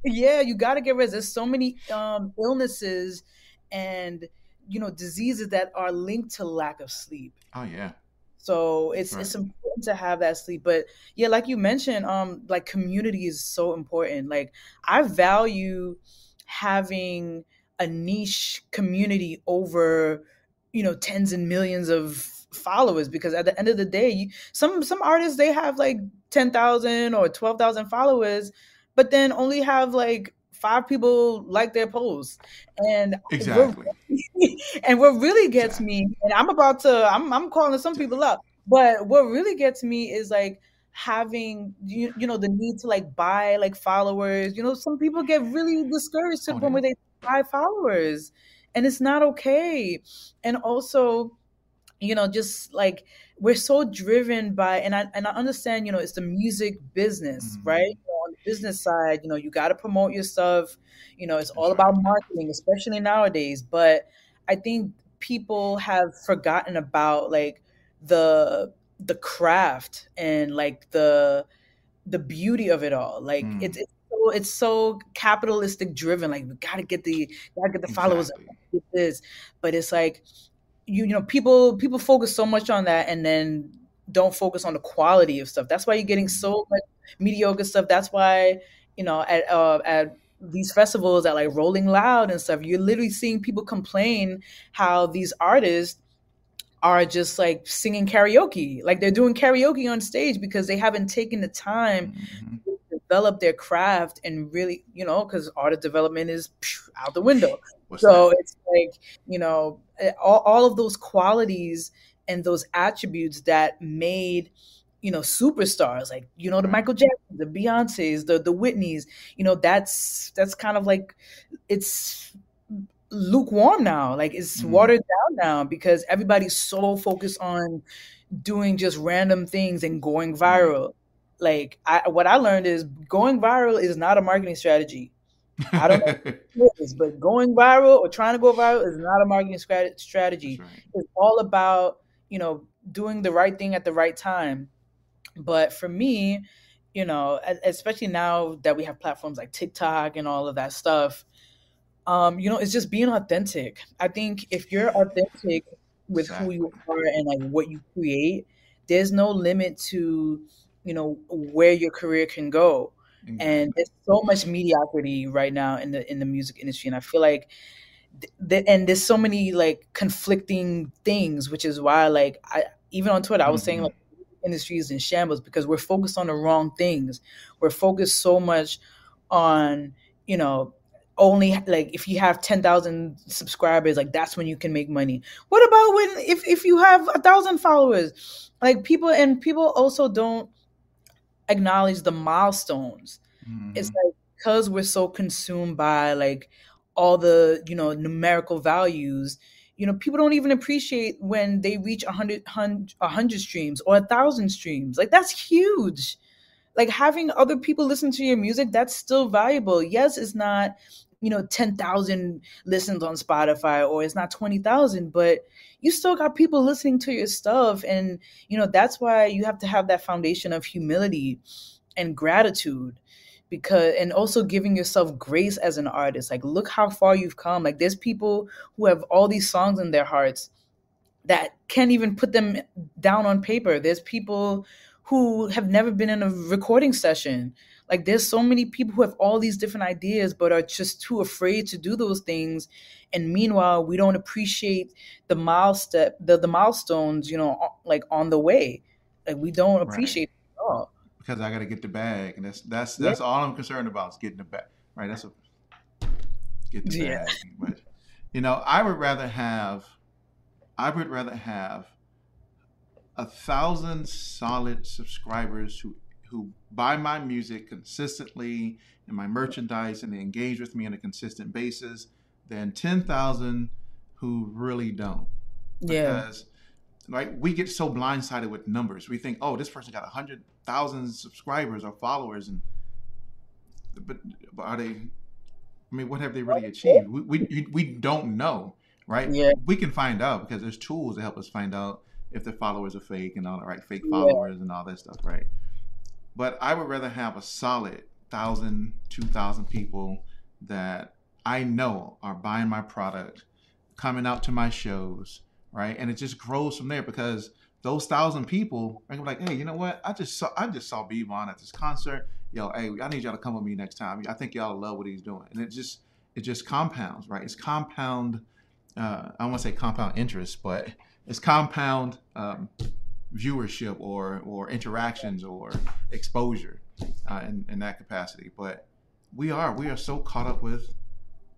yeah, you got to get rest. There's so many um, illnesses and you know diseases that are linked to lack of sleep. Oh yeah. So it's right. it's important to have that sleep. But yeah, like you mentioned, um, like community is so important. Like I value having a niche community over, you know, tens and millions of followers because at the end of the day, you, some some artists they have like ten thousand or twelve thousand followers but then only have like five people like their post and exactly *laughs* and what really gets me and i'm about to I'm, I'm calling some people up but what really gets me is like having you, you know the need to like buy like followers. You know some people get really discouraged to the point where they buy followers and it's not okay. And also you know just like we're so driven by and i and i understand you know it's the music business mm-hmm. right business side you know you got to promote your stuff you know it's all about marketing especially nowadays but i think people have forgotten about like the the craft and like the the beauty of it all like mm. it's, it's so, it's so capitalistic driven like we gotta get the gotta get the followers exactly. get this but it's like you you know people people focus so much on that and then don't focus on the quality of stuff. That's why you're getting so much mediocre stuff. That's why you know at uh, at these festivals at like Rolling Loud and stuff, you're literally seeing people complain how these artists are just like singing karaoke, like they're doing karaoke on stage because they haven't taken the time mm-hmm. to develop their craft and really, you know, because artist development is out the window. What's so that? it's like you know all, all of those qualities and those attributes that made you know superstars like you know the Michael Jackson, the Beyonces, the the Whitneys. You know that's that's kind of like it's lukewarm now. Like it's mm. watered down now because everybody's so focused on doing just random things and going mm-hmm. viral. Like I, what I learned is going viral is not a marketing strategy. I don't know *laughs* is, but going viral or trying to go viral is not a marketing strategy. Right. It's all about, you know, doing the right thing at the right time. But for me, you know, especially now that we have platforms like TikTok and all of that stuff, um, you know, it's just being authentic. I think if you're authentic with exactly. who you are and like what you create, there's no limit to, you know, where your career can go and there's so much mediocrity right now in the in the music industry and i feel like th- and there's so many like conflicting things which is why like i even on twitter i was mm-hmm. saying like industry is in shambles because we're focused on the wrong things we're focused so much on you know only like if you have 10,000 subscribers like that's when you can make money what about when if if you have a thousand followers like people and people also don't acknowledge the milestones. Mm-hmm. It's like because we're so consumed by like all the you know numerical values you know people don't even appreciate when they reach 100 100 streams or a thousand streams. Like that's huge. Like having other people listen to your music that's still valuable. Yes it's not you know 10,000 listens on Spotify or it's not 20,000 but you still got people listening to your stuff. And you know that's why you have to have that foundation of humility and gratitude because and also giving yourself grace as an artist. Like look how far you've come. Like there's people who have all these songs in their hearts that can't even put them down on paper. There's people who have never been in a recording session. Like there's so many people who have all these different ideas but are just too afraid to do those things. And meanwhile we don't appreciate the milestone the, the milestones you know like on the way. Like we don't appreciate right. it at all because i got to get the bag and that's that's that's yeah. all i'm concerned about is getting the bag right that's a get the yeah. bag but you know i would rather have i would rather have a thousand solid subscribers who who buy my music consistently and my merchandise and they engage with me on a consistent basis than 10,000 who really don't. Yeah. Because right, we get so blindsided with numbers. We think, oh, this person got 100,000 subscribers or followers. and but, but are they, I mean, what have they really achieved? We, we, we don't know, right? Yeah. We can find out because there's tools to help us find out if the followers are fake and all that, right? Fake followers yeah. and all that stuff, right? But I would rather have a solid thousand, two thousand people that I know are buying my product, coming out to my shows, right? And it just grows from there because those thousand people are like, hey, you know what? I just saw I just saw Bevon at this concert. Yo, hey, I need y'all to come with me next time. I think y'all love what he's doing. And it just it just compounds, right? It's compound uh, I want to say compound interest, but it's compound um, viewership or or interactions or exposure uh, in, in that capacity. But we are we are so caught up with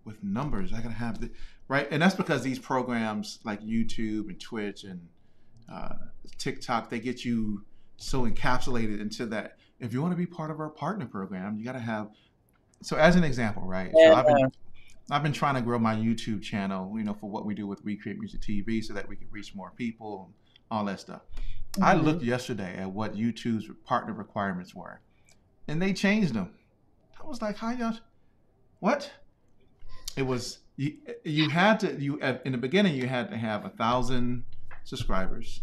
with numbers. I gotta have the right, and that's because these programs like YouTube and Twitch and uh, TikTok they get you so encapsulated into that. If you want to be part of our partner program, you got to have. So as an example, right? Yeah. So I've been I've been trying to grow my YouTube channel, you know, for what we do with Recreate Music TV, so that we can reach more people, and all that stuff. Mm-hmm. I looked yesterday at what YouTube's partner requirements were, and they changed them. I was like, "How y'all? What?" It was you. You had to you in the beginning. You had to have a thousand subscribers,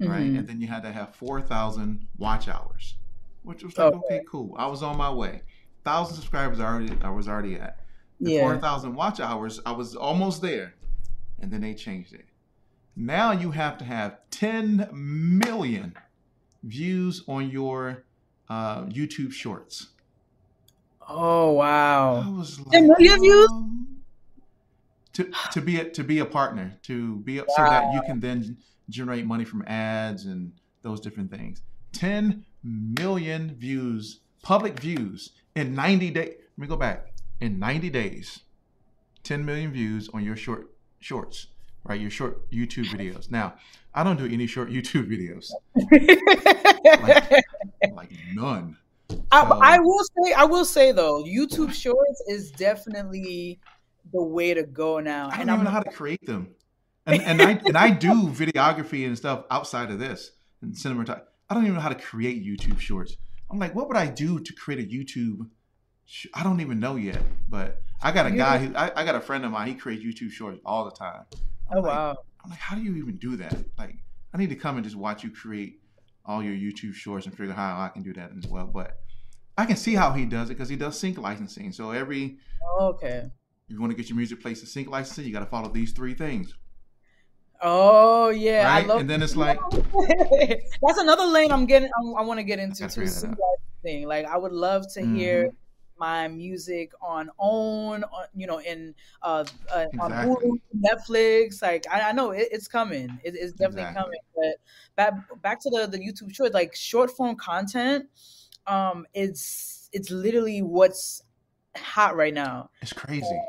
mm-hmm. right? And then you had to have four thousand watch hours, which was like, okay. okay, cool. I was on my way. Thousand subscribers already. I was already at. The yeah. four thousand watch hours. I was almost there, and then they changed it. Now you have to have 10 million views on your uh, YouTube Shorts. Oh wow! I was like, 10 million views. Um, to, to be a, to be a partner, to be wow. so that you can then generate money from ads and those different things. 10 million views, public views in 90 days. Let me go back. In 90 days, 10 million views on your short shorts right? Your short YouTube videos. *laughs* Now, I don't do any short YouTube videos. *laughs* like, like none. I, I, will say, I will say though, YouTube Shorts is definitely the way to go now. I don't and even know how to *laughs* create them, and and I and I do videography and stuff outside of this and cinematography. I don't even know how to create YouTube Shorts. I'm like, what would I do to create a YouTube? I don't even know yet, but I got a guy who I, I got a friend of mine. He creates YouTube Shorts all the time. I'm oh like, wow! I'm like, how do you even do that? Like, I need to come and just watch you create all your YouTube shorts and figure out how I can do that as well. But I can see how he does it because he does sync licensing. So every oh, okay, you want to get your music placed in sync licensing, you got to follow these three things. Oh yeah, right? I love. And then it's *laughs* like *laughs* that's another lane I'm getting. I, I want to get into too. Thing like I would love to hear my music on own, on, you know, in uh, uh on exactly. Hulu, Netflix. Like I, I know it, it's coming. It, it's definitely Exactly. coming. But back back to the the YouTube short, like short form content. Um, it's it's literally what's hot right now. It's crazy.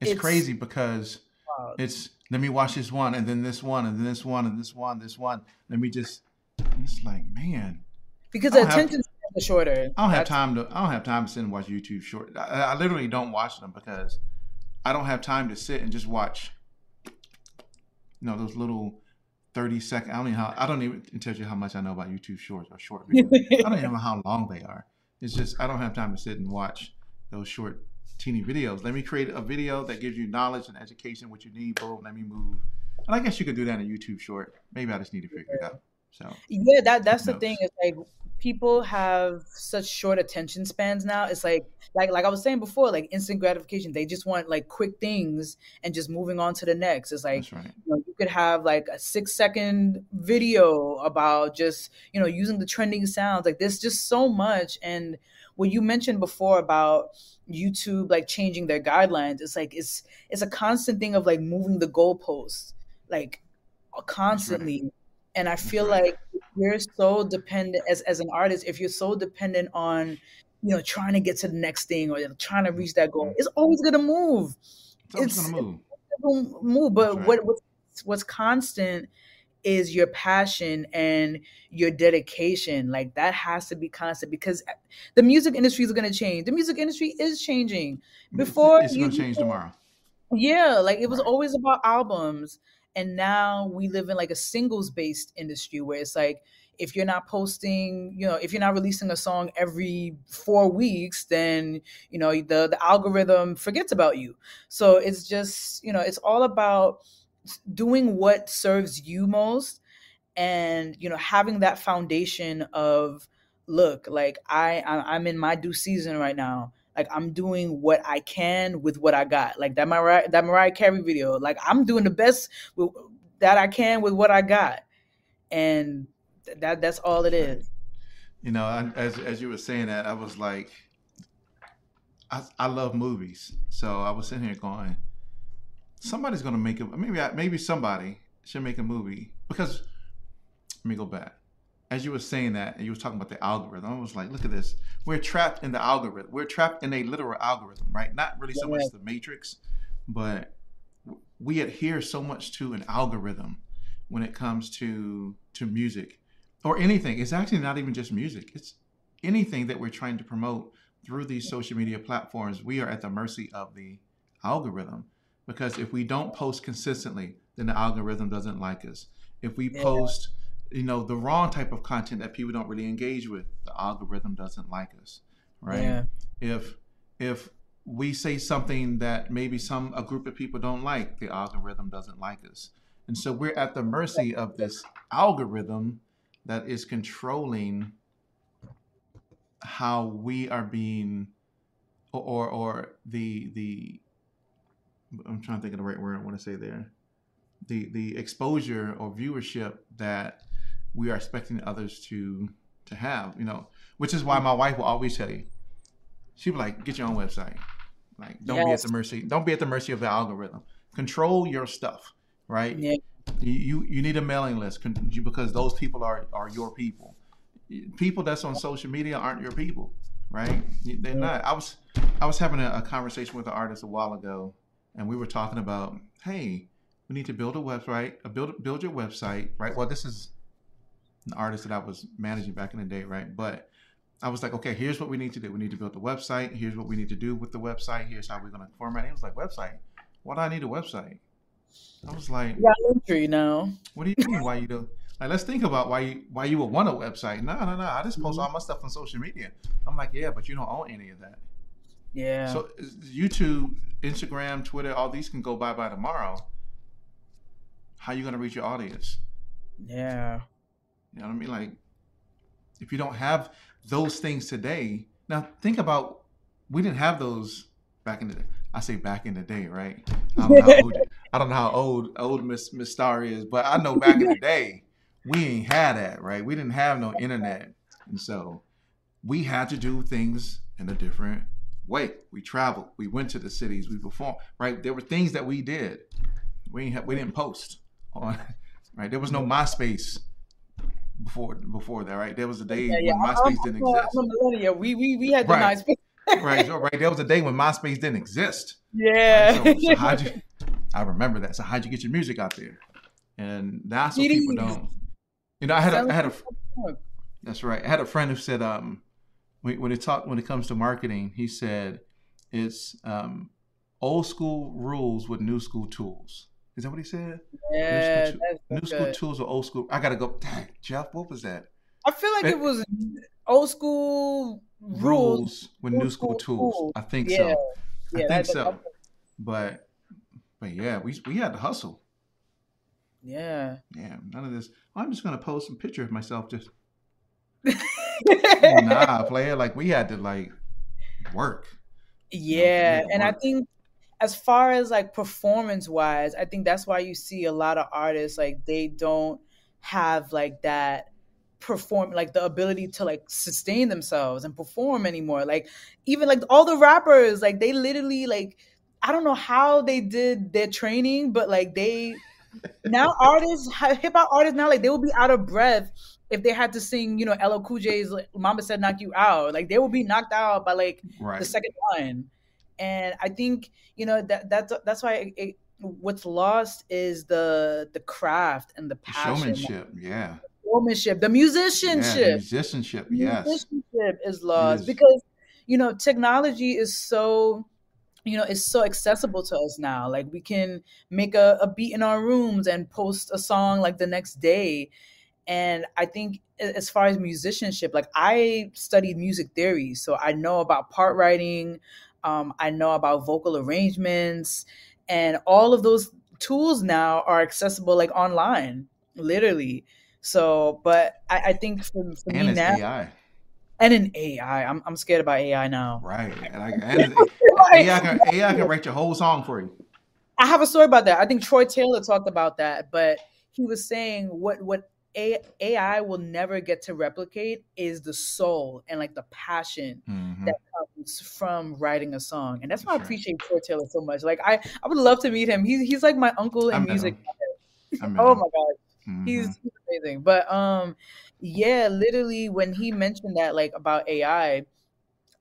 It's, It's- crazy because Wow. it's let me watch this one and then this one and then this one and this one, this one. Let me just it's like, man, Because the attention spans are shorter. I don't have That's- time to I don't have time to sit and watch YouTube short. I, I literally don't watch them because I don't have time to sit and just watch you know, those little 30 second I don't even how I don't even tell you how much I know about YouTube shorts or short videos. I don't even know how long they are. It's just I don't have time to sit and watch those short teeny videos. Let me create a video that gives you knowledge and education, what you need, boom, let me move. And I guess you could do that in a YouTube short. Maybe I just need to figure it out. So Yeah, that that's the thing. Is like people have such short attention spans now. It's like like like I was saying before, like instant gratification. They just want like quick things and just moving on to the next. It's like right. you, know, you could have like a six second video about just you know using the trending sounds. Like there's just so much. And what you mentioned before about YouTube like changing their guidelines, it's like it's it's a constant thing of like moving the goalposts, like constantly. And I feel right. like you're so dependent as as an artist. If you're so dependent on you know trying to get to the next thing or trying to reach that goal, it's always gonna move. It's always gonna move. It'll move. But right. what what's, what's constant is your passion and your dedication. Like that has to be constant because eh, the music industry is going to change. The music industry is changing. Before it's gonna change tomorrow. Yeah, like it was Right. always about albums. And now we live in like a singles based industry where it's like if you're not posting, you know, if you're not releasing a song every 4 weeks, then, you know, the the algorithm forgets about you. So it's just, you know, it's all about doing what serves you most and, you know, having that foundation of look, like I I'm in my due season right now like I'm doing what I can with what I got. Like that Mariah that Mariah Carey video. Like I'm doing the best with, that I can with what I got, and that that's all it is. You know, I, as as you were saying that, I was like, I I love movies, so I was sitting here going, somebody's gonna make a maybe I, maybe somebody should make a movie because let me go back. As you were saying that, and you were talking about the algorithm, I was like, look at this. We're trapped in the algorithm. We're trapped in a literal algorithm, right? Not really so much Yeah. the matrix, but we adhere so much to an algorithm when it comes to to music or anything. It's actually not even just music. It's anything that we're trying to promote through these social media platforms. We are at the mercy of the algorithm because if we don't post consistently, then the algorithm doesn't like us. If we Yeah. post, you know, the wrong type of content that people don't really engage with, the algorithm doesn't like us, right? Yeah. If if we say something that maybe some a group of people don't like, the algorithm doesn't like us. And so we're at the mercy of this algorithm that is controlling how we are being or or, or the the I'm trying to think of the right word I want to say there. The the exposure or viewership that we are expecting others to to have, you know, which is why my wife will always tell you, she'll be like, get your own website. Like don't be at the mercy don't be at the mercy of the algorithm. Control your stuff, right? Yeah. You you, you need a mailing list because those people are are your people. People that's on social media aren't your people, right? They're not. I was I was having a, a conversation with an artist a while ago, and we were talking about, hey, we need to build a website, a build build your website, right? Well, this is an artist that I was managing back in the day, right? But I was like, okay, here's what we need to do. We need to build the website. Here's what we need to do with the website. Here's how we're going to format it. He was like, website? Why do I need a website? I was like, You got Linktree now. what do you mean? Why you do? Like, let's think about why you why you would want a website. No, no, no. I just post mm-hmm. all my stuff on social media. I'm like, yeah, but you don't own any of that. Yeah. So YouTube, Instagram, Twitter, all these can go bye bye tomorrow. How you gonna reach your audience? yeah. You know what I mean? Like, if you don't have those things today, now think about we didn't have those back in the day. I say back in the day, right? I don't know how old I *laughs* I don't know how old old Miss Miss Starr is, but I know back in the day, we ain't had that, right? We didn't have no internet, and so we had to do things in a different way. We traveled, we went to the cities, we performed, right? There were things that we did. We ain't have, we didn't post on, *laughs* right? There was no MySpace before before that, right? There was a day Yeah, yeah. when MySpace I'm, didn't I'm exist, I'm a millennial. We we we had the right? nice. *laughs* Right, right. There was a day when MySpace didn't exist, right? Yeah. So, so how'd you? *laughs* I remember that. So how'd you get your music out there? And that's what people don't. You know, I had a, I had a. That's right. I had a friend who said, um, when, it talk when it comes to marketing, he said, it's um, old school rules with new school tools. Is that what he said? Yeah, New school, new school tools or old school? I gotta go. Dang, Jeff, what was that? I feel like Eh, it was old school rules. Rules with new school school tools. tools. I think Yeah, so. I think so. But but yeah, we we had to hustle. yeah. Yeah, none of this. I'm just gonna post some picture of myself. Just *laughs* nah, player. Like we had to like work. You know, we Yeah, and I think as far as like performance wise, I think that's why you see a lot of artists like they don't have like that perform like the ability to like sustain themselves and perform anymore. Like even like all the rappers, like they literally like I don't know how they did their training, but like they now *laughs* artists hip hop artists now like they will be out of breath if they had to sing, you know, LL Cool J's like, "Mama Said Knock You Out." Like they will be knocked out by like the second line and i think you know that that's that's why it, it, what's lost is the the craft and the The passion the showmanship. Yeah. showmanship the Yeah. The musicianship musicianship. the Yes. musicianship is lost is. because you know technology is so you know it's so accessible to us now like we can make a, a beat in our rooms and post a song like the next day and i think as far as musicianship like i studied music theory so i know about part writing um, i know about vocal arrangements and all of those tools now are accessible like online literally so but i, I think for, for And me now AI. and in ai I'm, I'm scared about ai now Right. *laughs* And, I, and AI can AI can write your whole song for you. I have a story about that. I think Troy Taylor talked about that, but he was saying what what A- AI will never get to replicate is the soul and like the passion hmm that comes from writing a song, and that's why I appreciate Troy Taylor so much. Like I, I would love to meet him. He's he's like my uncle in music. him. I *laughs* met Oh my god, Mhm. he's, he's amazing. But um, yeah, literally when he mentioned that like about AI,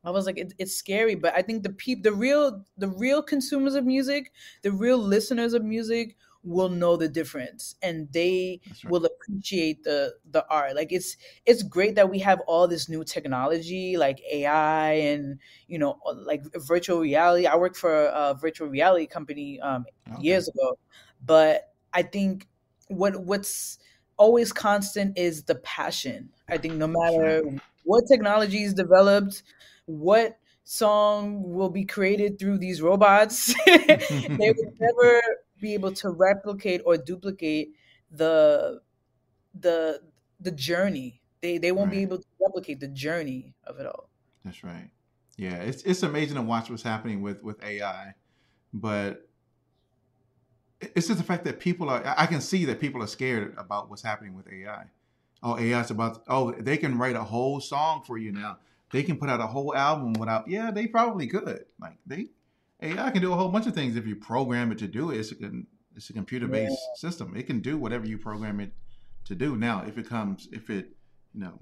I was like, it, it's scary, but I think the peop, the real, the real consumers of music, the real listeners of music, will know the difference, and they right. will appreciate the the art. Like it's it's great that we have all this new technology, like AI and you know, uh, like virtual reality. I worked for a virtual reality company um, Okay. years ago, but I think what what's always constant is the passion. I think no matter what technology is developed, what song will be created through these robots, *laughs* they would *laughs* never be able to replicate or duplicate the the the journey. They they won't be able to replicate the journey of it all. That's right. Yeah, it's it's amazing to watch what's happening with with AI, but it's just the fact that people are. I can see that people are scared about what's happening with AI. Oh, AI is about. Oh, they can write a whole song for you now. They can put out a whole album without. Yeah, they probably could. Like they, AI can do a whole bunch of things if you program it to do it. It's a it's a computer Yeah. based system. It can do whatever you program it to do. Now, if it comes, if it, you know,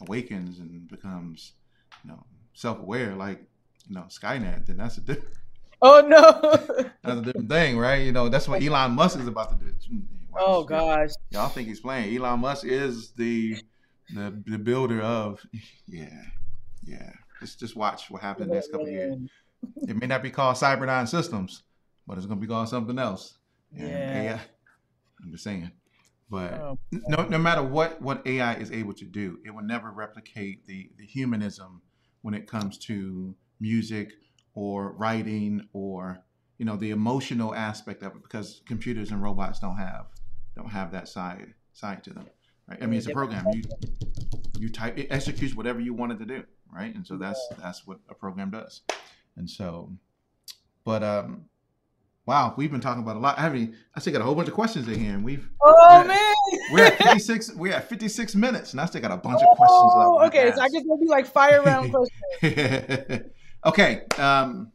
awakens and becomes, you know, self aware, like you know, Skynet, then that's a different. *laughs* Oh no! That's a different thing, right? You know, that's what Elon Musk is about to do. Hmm, wow, oh gosh! Y'all think he's playing? Elon Musk is the the the builder of *laughs* yeah, yeah. Just just watch what happens next couple of years. It may not be called Cyberdyne Systems, but it's gonna be called something else. And Yeah. AI, I'm just saying. But Oh, no no matter what what AI is able to do, it will never replicate the the humanism when it comes to music or writing or you know the emotional aspect of it because computers and robots don't have don't have that side side to them right i mean it's a program you you type it executes whatever you want it to do right and so that's that's what a program does and so but um Wow, we've been talking about a lot. I haven't. I still got a whole bunch of questions in here, and we've. Oh we're man, at, we're at *laughs* fifty six. We're at fifty six minutes, and I still got a bunch of questions. Oh, okay, so I guess maybe like fire round *laughs* questions. okay, um,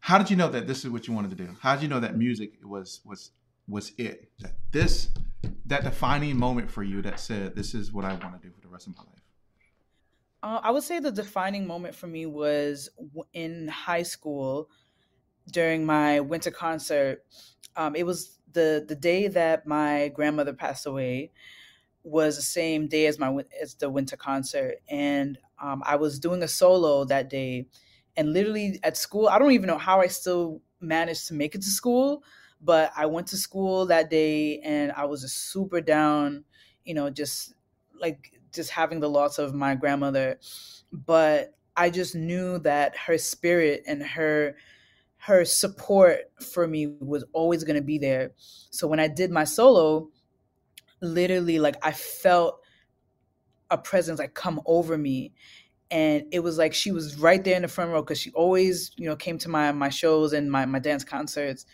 how did you know that this is what you wanted to do? How did you know that music was was was it? That this that defining moment for you that said this is what I want to do for the rest of my life. Uh, I would say the defining moment for me was in high school during my winter concert. Um, it was the the day that my grandmother passed away was the same day as my as the winter concert, and um, I was doing a solo that day, and literally at school, I don't even know how I still managed to make it to school, but I went to school that day, and I was just super down, you know, just like just having the loss of my grandmother, but I just knew that her spirit and her her support for me was always going to be there. So when I did my solo, literally like I felt a presence like come over me. And it was like she was right there in the front row because she always you know came to my my shows and my my dance concerts.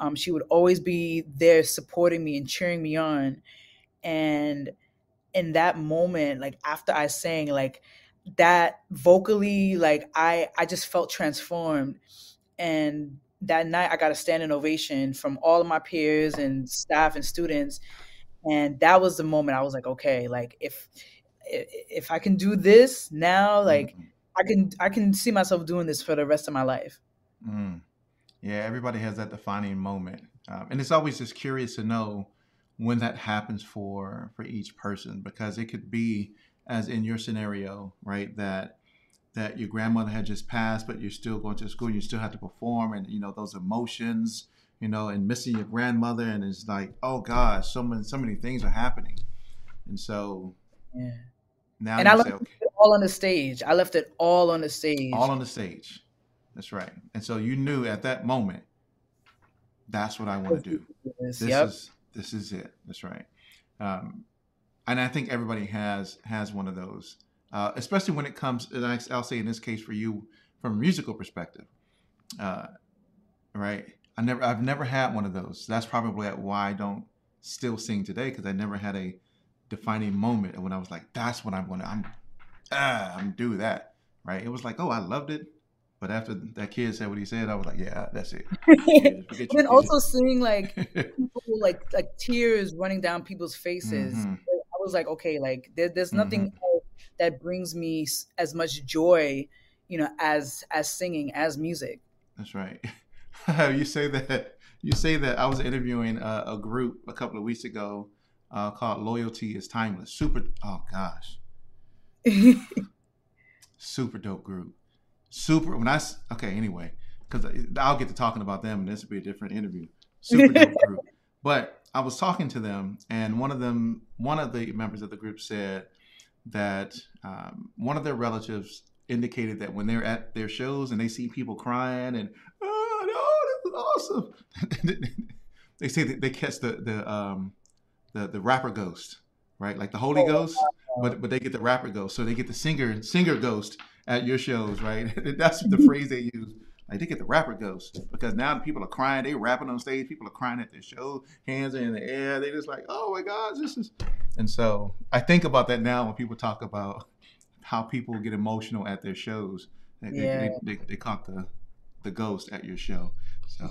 Um, she would always be there supporting me and cheering me on. And in that moment like after i sang like that vocally like i i just felt transformed and that night I got a standing ovation from all of my peers and staff and students. And that was the moment I was like, okay, like if if I can do this now, like mm-hmm. I can I can see myself doing this for the rest of my life. Mm. Yeah, everybody has that defining moment, um, and it's always just curious to know when that happens for for each person because it could be as in your scenario, right? That that your grandmother had just passed, but you're still going to school, and you still have to perform, and you know those emotions, you know, and missing your grandmother, and it's like, oh gosh, so many so many things are happening, and so yeah. Now and I left say, okay. it all on the stage. I left it all on the stage. All on the stage. That's right. And so you knew at that moment, that's what I want to do. *laughs* This yep. is this is it. That's right. Um, and I think everybody has has one of those uh, especially when it comes, and I'll say in this case for you from a musical perspective, uh, right? I never, I've never had one of those. That's probably why I don't still sing today because I never had a defining moment when I was like, "That's what I'm to, I'm, ah, I'm do that." Right? It was like, "Oh, I loved it," but after that kid said what he said, I was like, "Yeah, that's it." *laughs* and also seeing like *laughs* people like like tears running down people's faces. Mm-hmm. I was like, okay, like there, there's nothing mm-hmm that brings me as much joy, you know, as as singing, as music. That's right. *laughs* you say that. You say that. I was interviewing a, a group a couple of weeks ago uh, called "Loyalty Is Timeless." Super. Oh gosh. Super dope group. Super. When I okay. Anyway, because I'll get to talking about them, and this will be a different interview. *laughs* Super dope group. But I was talking to them, and one of them, one of the members of the group said that um, one of their relatives indicated that when they're at their shows and they see people crying and oh no, this is awesome. *laughs* they say that they catch the the um, the the rapper ghost, right? Like the Holy oh, Ghost, but but they get the rapper ghost, so they get the singer singer ghost at your shows, right? *laughs* That's the phrase they use. Like they get the rapper ghost because now people are crying. They rapping on stage. People are crying at their show. Hands are in the air. They just like, oh my God, this is. And so I think about that now when people talk about how people get emotional at their shows. They, yeah. they, they, they, they caught the the ghost at your show. So,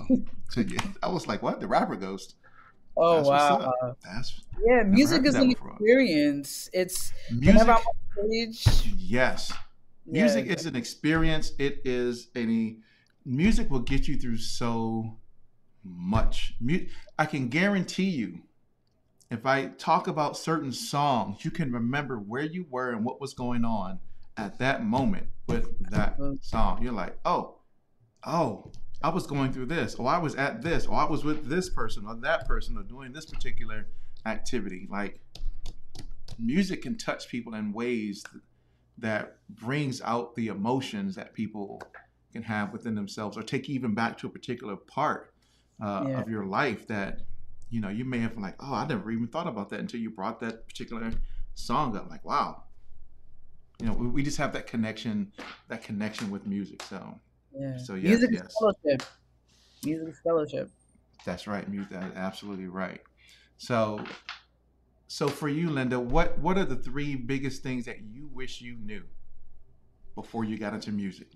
so yeah, I was like, what? The rapper ghost. Oh That's wow! That's yeah. Music is an experience. It's music. Whenever I'm on stage. Yes, music is an experience. It is any music will get you through so much. I can guarantee you, if I talk about certain songs, you can remember where you were and what was going on at that moment with that song. You're like, oh, oh, I was going through this, or I was at this, or I was with this person, or that person, or doing this particular activity. Like, music can touch people in ways that brings out the emotions that people can have within themselves or take even back to a particular part uh, yeah. of your life that you know you may have like oh i never even thought about that until you brought that particular song up like wow you know we, we just have that connection that connection with music so yeah so yes, music yes. is fellowship Music fellowship. That's right. That's absolutely right. So, so for you, Lynda, what what are the three biggest things that you wish you knew before you got into music?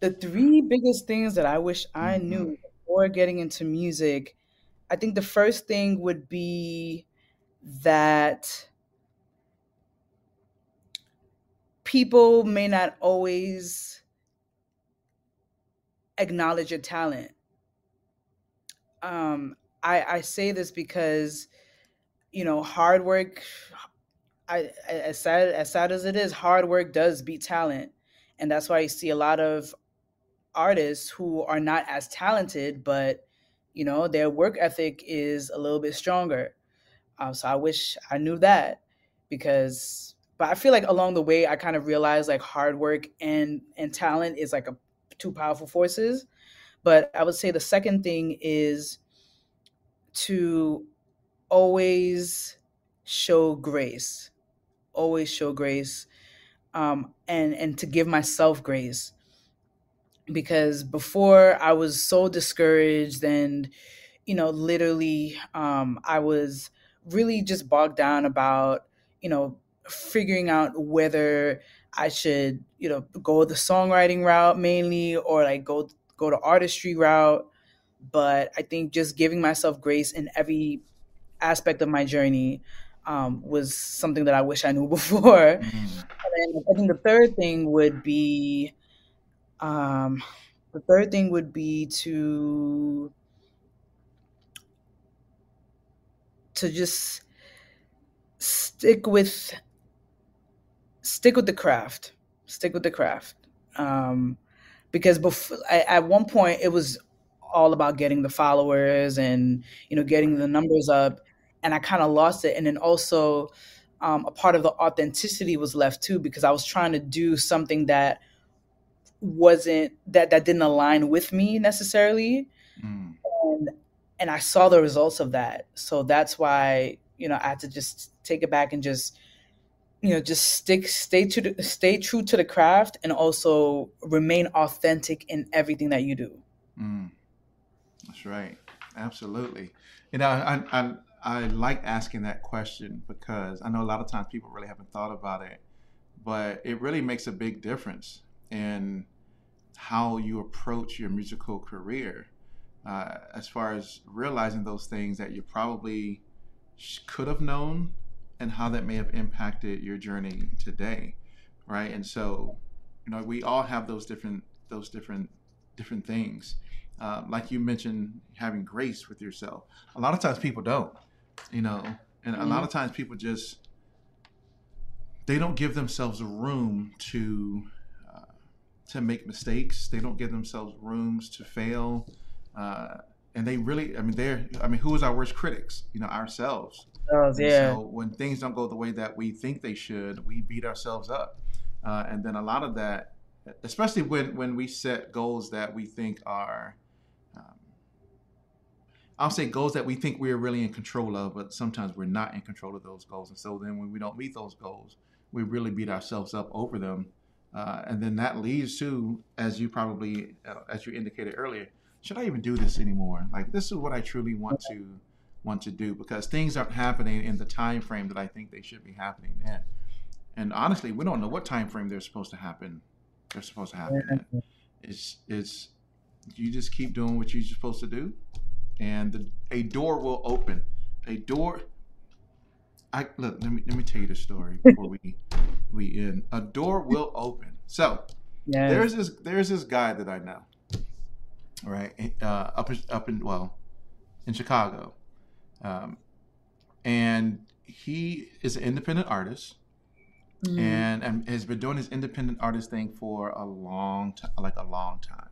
The three biggest things that I wish I mm-hmm. knew before getting into music, I think the first thing would be that people may not always acknowledge your talent. Um, I, I say this because, you know, hard work. I as sad as sad as it is, hard work does beat talent, and that's why you see a lot of artists who are not as talented, but you know their work ethic is a little bit stronger. Um, so I wish I knew that because, but I feel like along the way I kind of realized like hard work and and talent is like a two powerful forces. But I would say the second thing is to always show grace, always show grace, um, and and to give myself grace. Because before I was so discouraged and you know literally um, I was really just bogged down about you know figuring out whether I should you know go the songwriting route mainly or like go go to artistry route. But I think just giving myself grace in every aspect of my journey um, was something that I wish I knew *laughs* before. Mm-hmm. And then I think the third thing would be, um, the third thing would be to to just stick with stick with the craft, stick with the craft. Um, because before, at one point, it was all about getting the followers and you know getting the numbers up and i kind of lost it and then also um, a part of the authenticity was left too because i was trying to do something that wasn't that that didn't align with me necessarily mm. and and i saw the results of that so that's why you know i had to just take it back and just you know just stick stay to the, stay true to the craft and also remain authentic in everything that you do mm. That's right. Absolutely. You know, I, I, I like asking that question because I know a lot of times people really haven't thought about it, but it really makes a big difference in how you approach your musical career. Uh, as far as realizing those things that you probably could have known and how that may have impacted your journey today right and so you know we all have those different those different different things uh, like you mentioned, having grace with yourself. A lot of times people don't, you know, and mm-hmm. a lot mm-hmm. of times people just they don't give themselves room to uh, to make mistakes. They don't give themselves rooms to fail, uh, and they really, I mean, they're, I mean, who is our worst critics? You know, ourselves. Oh, yeah. So when things don't go the way that we think they should, we beat ourselves up, uh, and then a lot of that, especially when when we set goals that we think are I'll say goals that we think we're really in control of, but sometimes we're not in control of those goals. And so then when we don't meet those goals, we really beat ourselves up over them. Uh, and then that leads to, as you probably, uh, as you indicated earlier, should I even do this anymore? Like this is what I truly want to want to do because things aren't happening in the time frame that I think they should be happening in. And honestly, we don't know what time frame they're supposed to happen. They're supposed to happen. In. It's it's you just keep doing what you're supposed to do and the, a door will open. A door. I look. Let me let me tell you the story before we we end. A door will open. So yes. there's this there's this guy that I know, right? Uh, up up in well, in Chicago, um, and he is an independent artist. Mm. And, and has been doing his independent artist thing for a long time, like a long time.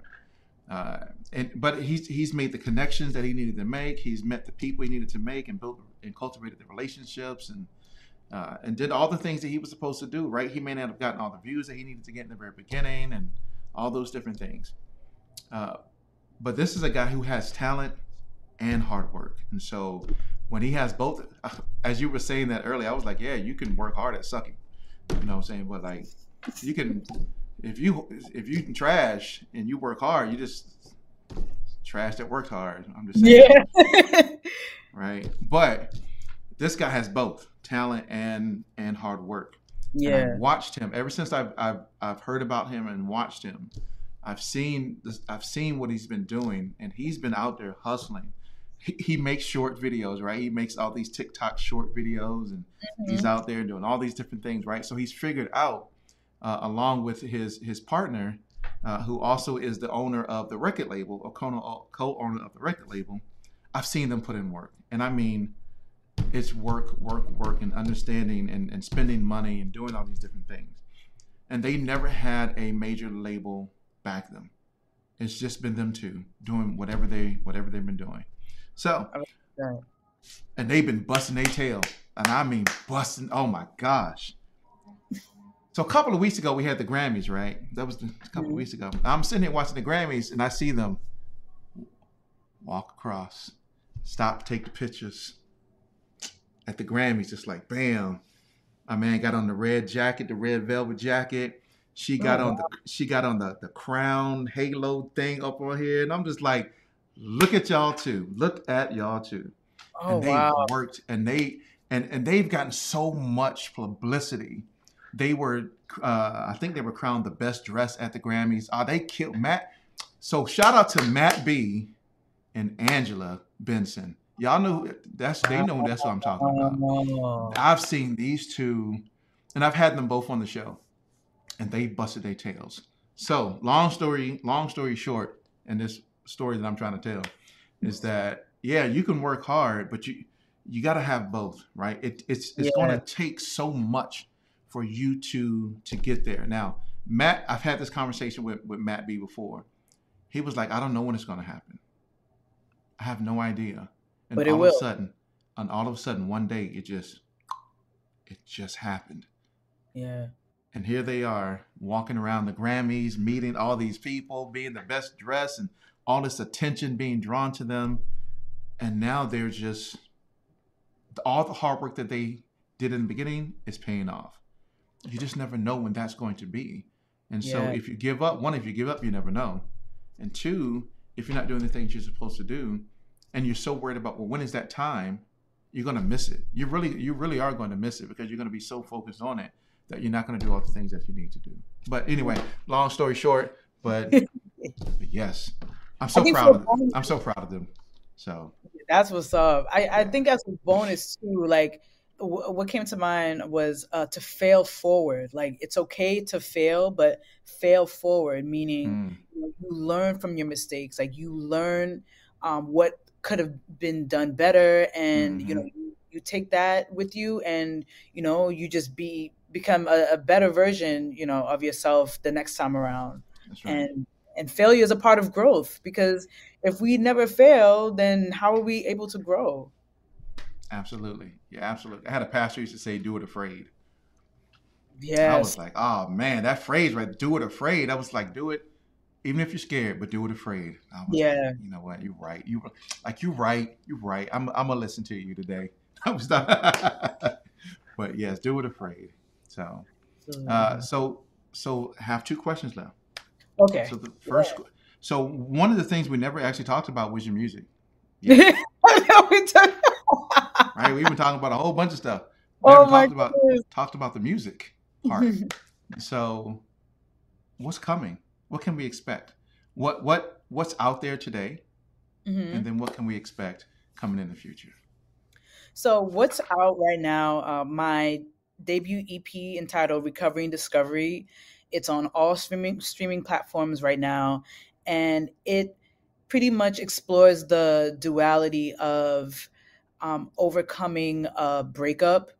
Uh, and but he's he's made the connections that he needed to make. He's met the people he needed to make and built and cultivated the relationships and uh, and did all the things that he was supposed to do. Right? He may not have gotten all the views that he needed to get in the very beginning and all those different things. Uh, but this is a guy who has talent and hard work, and so when he has both, as you were saying that earlier, I was like, yeah, you can work hard at sucking. You know what I'm saying? But like, you can if you if you can trash and you work hard, you just trash that worked hard. I'm just saying. Yeah. *laughs* right. But this guy has both talent and and hard work. Yeah. And I've watched him ever since I've, I've I've heard about him and watched him. I've seen this, I've seen what he's been doing, and he's been out there hustling. He, he makes short videos, right? He makes all these TikTok short videos, and mm-hmm. he's out there doing all these different things, right? So he's figured out, uh, along with his his partner, uh, who also is the owner of the record label, or co-owner of the record label. I've seen them put in work, and I mean, it's work, work, work, and understanding and, and spending money and doing all these different things. And they never had a major label back them. It's just been them two doing whatever they whatever they've been doing. So, and they've been busting their tail, and I mean busting. Oh my gosh! So a couple of weeks ago we had the Grammys, right? That was a couple mm-hmm. of weeks ago. I'm sitting here watching the Grammys, and I see them walk across, stop, take the pictures at the Grammys. Just like bam, my man got on the red jacket, the red velvet jacket she got oh, on the she got on the the crown halo thing up on here, and I'm just like, look at y'all too. Look at y'all too. Oh and they wow. worked and they and and they've gotten so much publicity. They were uh, I think they were crowned the best dress at the Grammys. Uh, they killed Matt. So shout out to Matt B and Angela Benson. Y'all know that's they know that's what I'm talking about. Oh. I've seen these two, and I've had them both on the show and they busted their tails. So long story, long story short, and this story that I'm trying to tell is that yeah, you can work hard, but you you got to have both, right? It, it's it's yeah. going to take so much for you to to get there. Now, Matt, I've had this conversation with with Matt B before. He was like, I don't know when it's going to happen. I have no idea. And but all of a sudden, and all of a sudden, one day, it just it just happened. Yeah. And here they are walking around the Grammys, meeting all these people, being the best dressed, and all this attention being drawn to them. And now they're just, all the hard work that they did in the beginning is paying off. You just never know when that's going to be. And so yeah. if you give up, one, if you give up, you never know. And two, if you're not doing the things you're supposed to do, and you're so worried about, well, when is that time? You're gonna miss it. You really, you really are going to miss it because you're gonna be so focused on it that you're not going to do all the things that you need to do. But anyway, long story short, but, *laughs* but yes, I'm so proud of them. I'm so proud of them. So that's what's up. I, I think that's a bonus too, like w- what came to mind was uh, to fail forward. Like it's okay to fail, but fail forward, meaning mm. you, you learn from your mistakes. Like you learn um, what could have been done better, and mm-hmm. you know you, you take that with you, and you know you just be become a, a, better version, you know, of yourself the next time around. Right. And and failure is a part of growth because if we never fail, then how are we able to grow? Absolutely. Yeah, absolutely. I had a pastor used to say, do it afraid. Yeah. I was like, oh man, that phrase right, do it afraid. I was like, do it even if you're scared, but do it afraid. yeah. Like, you know what? You're right. You like you're right. You're right. I'm I'm gonna listen to you today. *laughs* I was not *laughs* but yes, do it afraid. So, uh, so, so have two questions left. Okay. So the first, yeah. so one of the things we never actually talked about was your music. *laughs* Yeah. Right. We've been talking about a whole bunch of stuff. We oh my talked about talked about the music part. *laughs* so, what's coming? What can we expect? What what what's out there today? Mm-hmm. And then what can we expect coming in the future? So, what's out right now? Uh, my debut EP entitled Recovery and Discovery. It's on all streaming streaming platforms right now, and it pretty much explores the duality of um, overcoming a breakup,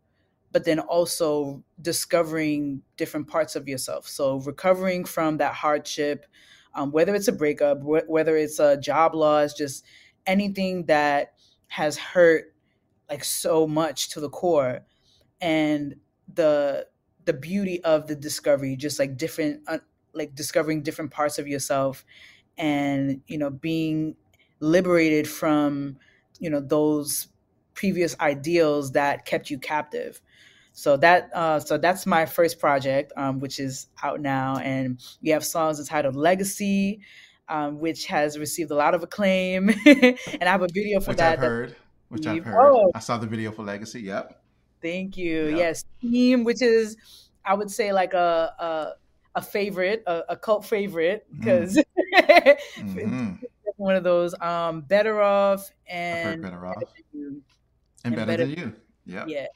but then also discovering different parts of yourself. So recovering from that hardship, um, whether it's a breakup, wh- whether it's a job loss, just anything that has hurt like so much to the core, and the the beauty of the discovery just like different uh, like discovering different parts of yourself and you know being liberated from you know those previous ideals that kept you captive so that uh, so that's my first project um, which is out now and we have songs entitled legacy um, which has received a lot of acclaim, *laughs* and I have a video for that. which that. I've heard. Which I've heard. Oh. I saw the video for Legacy. Yep. Thank you. Yep. Yes, Team, which is I would say like a a, a favorite, a, a cult favorite, because *laughs* hmm *laughs* one of those. Um, Better Off and Better Off You. And, and Better, Better- Than You. Yep. Yeah.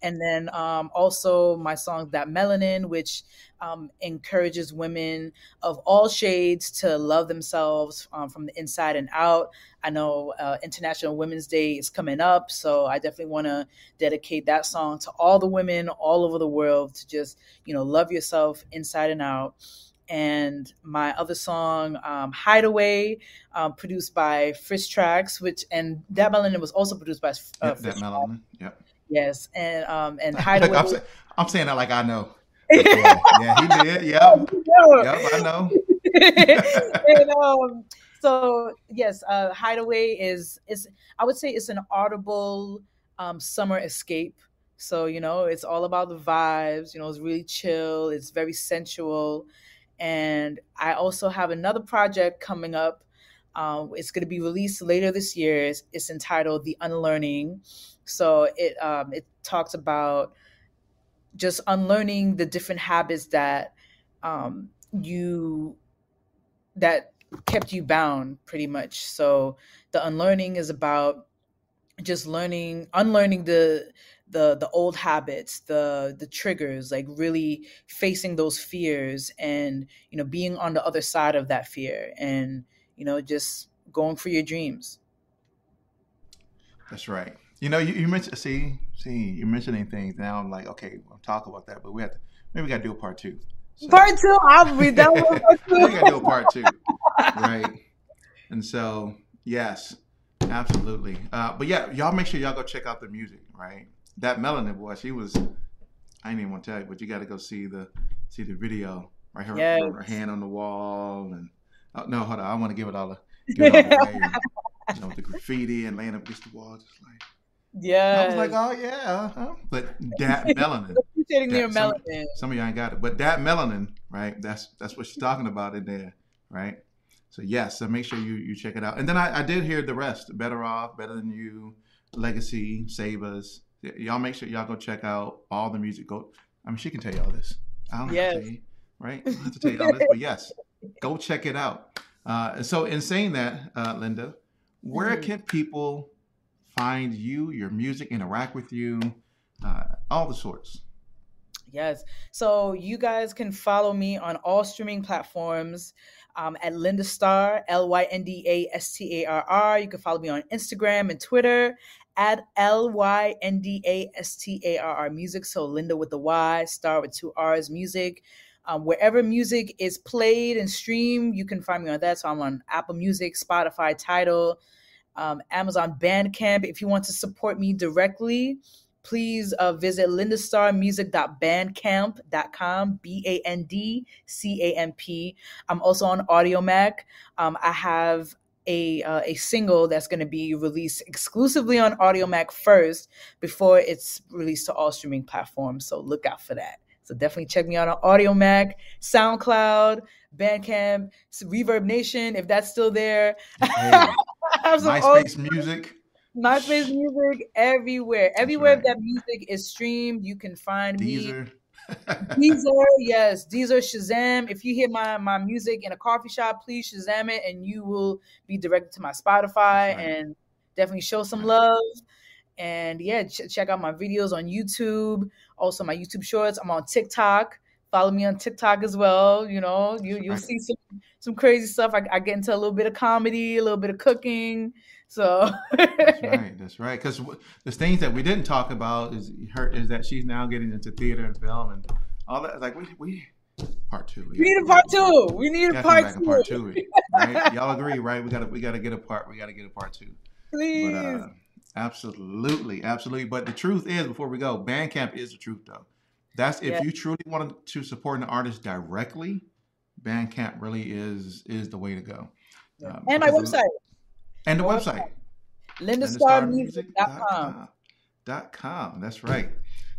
And then um, also my song That Melanin, which um, encourages women of all shades to love themselves um, from the inside and out. I know uh, International Women's Day is coming up, so I definitely want to dedicate that song to all the women all over the world to just, you know, love yourself inside and out. And my other song, um, Hideaway, um, produced by Frisk Tracks, which and That Melanin was also produced by uh, Yep, that melanin. Yep. Yes, and um and *laughs* Hideaway. I'm, say- I'm saying that like I know. *laughs* Yeah, yeah, he did. Yep. *laughs* Yep, I know. and um, so yes, uh, Hideaway is is I would say it's an audible um, summer escape. So you know, it's all about the vibes. You know, it's really chill. It's very sensual, and I also have another project coming up. Um, it's going to be released later this year. It's, it's entitled "The Unlearning." So it um, it talks about just unlearning the different habits that um, you that kept you bound pretty much so the unlearning is about just learning unlearning the the the old habits the the triggers like really facing those fears and you know being on the other side of that fear and you know just going for your dreams That's right. You know, you, you mentioned see, see, you're mentioning things now. I'm like, okay, we'll talk about that, but we have to maybe we got to do a part two. So- part two i'll read that one part we got to do a part two, right? And so, yes, absolutely. Uh, but yeah, y'all make sure y'all go check out the music, right? That melanin boy, she was. I ain't even want to tell you, but you got to go see the see the video. Right, her, Yes. her hand on the wall, and oh, no, hold on, I want to give it all. A, *laughs* give it all away, and, you know, the graffiti and laying up against the wall, just like. yeah I was like, oh yeah, uh-huh. but that melanin. *laughs* appreciating your that- some- melanin Some of y'all ain't got it, but that melanin, right? That's that's what she's talking about in there, right? So yes, so make sure you you check it out. And then I, I did hear the rest. Better off, better than you, legacy, Save Us. Y- Y'all make sure y'all go check out all the music. Go. I mean, she can tell you all this. I don't have to tell you, right? I don't have to *laughs* tell you all this, but yes, go check it out. Uh, so, in saying that, uh, Lynda, where Mhm. can people find you, your music, interact with you, uh, all the sorts? Yes. So you guys can follow me on all streaming platforms um, at Lynda Starr, L Y N D A S T A R R. You can follow me on Instagram and Twitter at L Y N D A S T A R R Music. So Lynda with the Y, Starr with two R's Music. Um, wherever music is played and streamed, you can find me on that. So I'm on Apple Music, Spotify, Tidal, um, Amazon Bandcamp. If you want to support me directly, please uh, visit lyndastarrmusic.bandcamp.com b-a-n-d-c-a-m-p i'm also on Audiomack um, i have a, uh, a single that's going to be released exclusively on Audiomack first before it's released to all streaming platforms so look out for that so definitely check me out on Audiomack soundcloud bandcamp ReverbNation if that's still there Hey, *laughs* some old- MySpace music. MySpace music everywhere. Everywhere right. that music is streamed, you can find me. Deezer. Deezer, yes, Deezer, Shazam. If you hear my my music in a coffee shop, please Shazam it, and you will be directed to my Spotify, right. and definitely show some love. And yeah, ch- check out my videos on YouTube. Also, my YouTube Shorts. I'm on TikTok. Follow me on TikTok as well. You know, you you'll Right. see some some crazy stuff. I, I get into a little bit of comedy, a little bit of cooking. So That's right. *laughs* That's right. Because the things that we didn't talk about is her is that she's now getting into theater and film and all that. Like we we part two. We need a part two. We need a part two. part two, right? *laughs* Y'all agree, right? We gotta we gotta get a part. We gotta get a part two. Please. But uh, absolutely, absolutely. But the truth is, before we go, Bandcamp is the truth, though. That's if Yeah. you truly wanted to support an artist directly, Bandcamp really is is the way to go. Um, and my website, and the website, lyndastarrmusic.com. Dot com. That's right.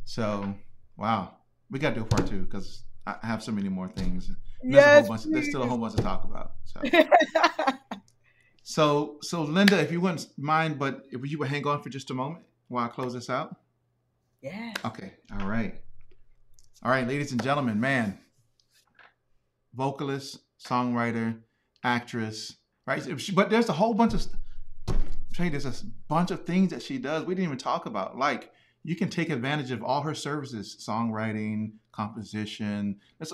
So, wow, we got to do a part two because I have so many more things There's, Yes, a whole bunch, there's still a whole bunch to talk about. So. *laughs* So, so Lynda, if you wouldn't mind, but if you would hang on for just a moment while I close this out. yeah. Okay. All right. All right, ladies and gentlemen, man, vocalist, songwriter, actress, right? But there's a whole bunch of, there's a bunch of things that she does we didn't even talk about. Like you can take advantage of all her services, songwriting, composition. That's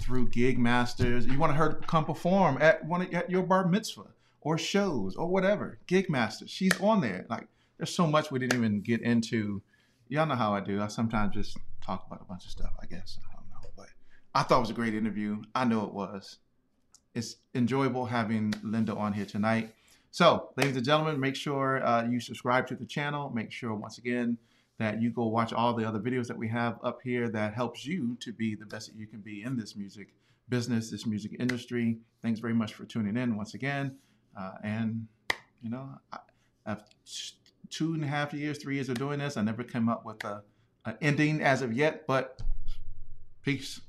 through GigMasters. You want her to come perform at one at your bar mitzvah or shows or whatever. GigMasters. She's on there. Like there's so much we didn't even get into. Y'all know how I do. I sometimes just talk about a bunch of stuff. I guess I don't know, but I thought it was a great interview. I know it was. It's enjoyable having Lynda on here tonight. So, ladies and gentlemen, make sure uh, you subscribe to the channel. Make sure, once again, that you go watch all the other videos that we have up here that helps you to be the best that you can be in this music business, this music industry. Thanks very much for tuning in once again. Uh, and, you know, I, I've two and a half years, three years of doing this. I never came up with an ending as of yet, but peace.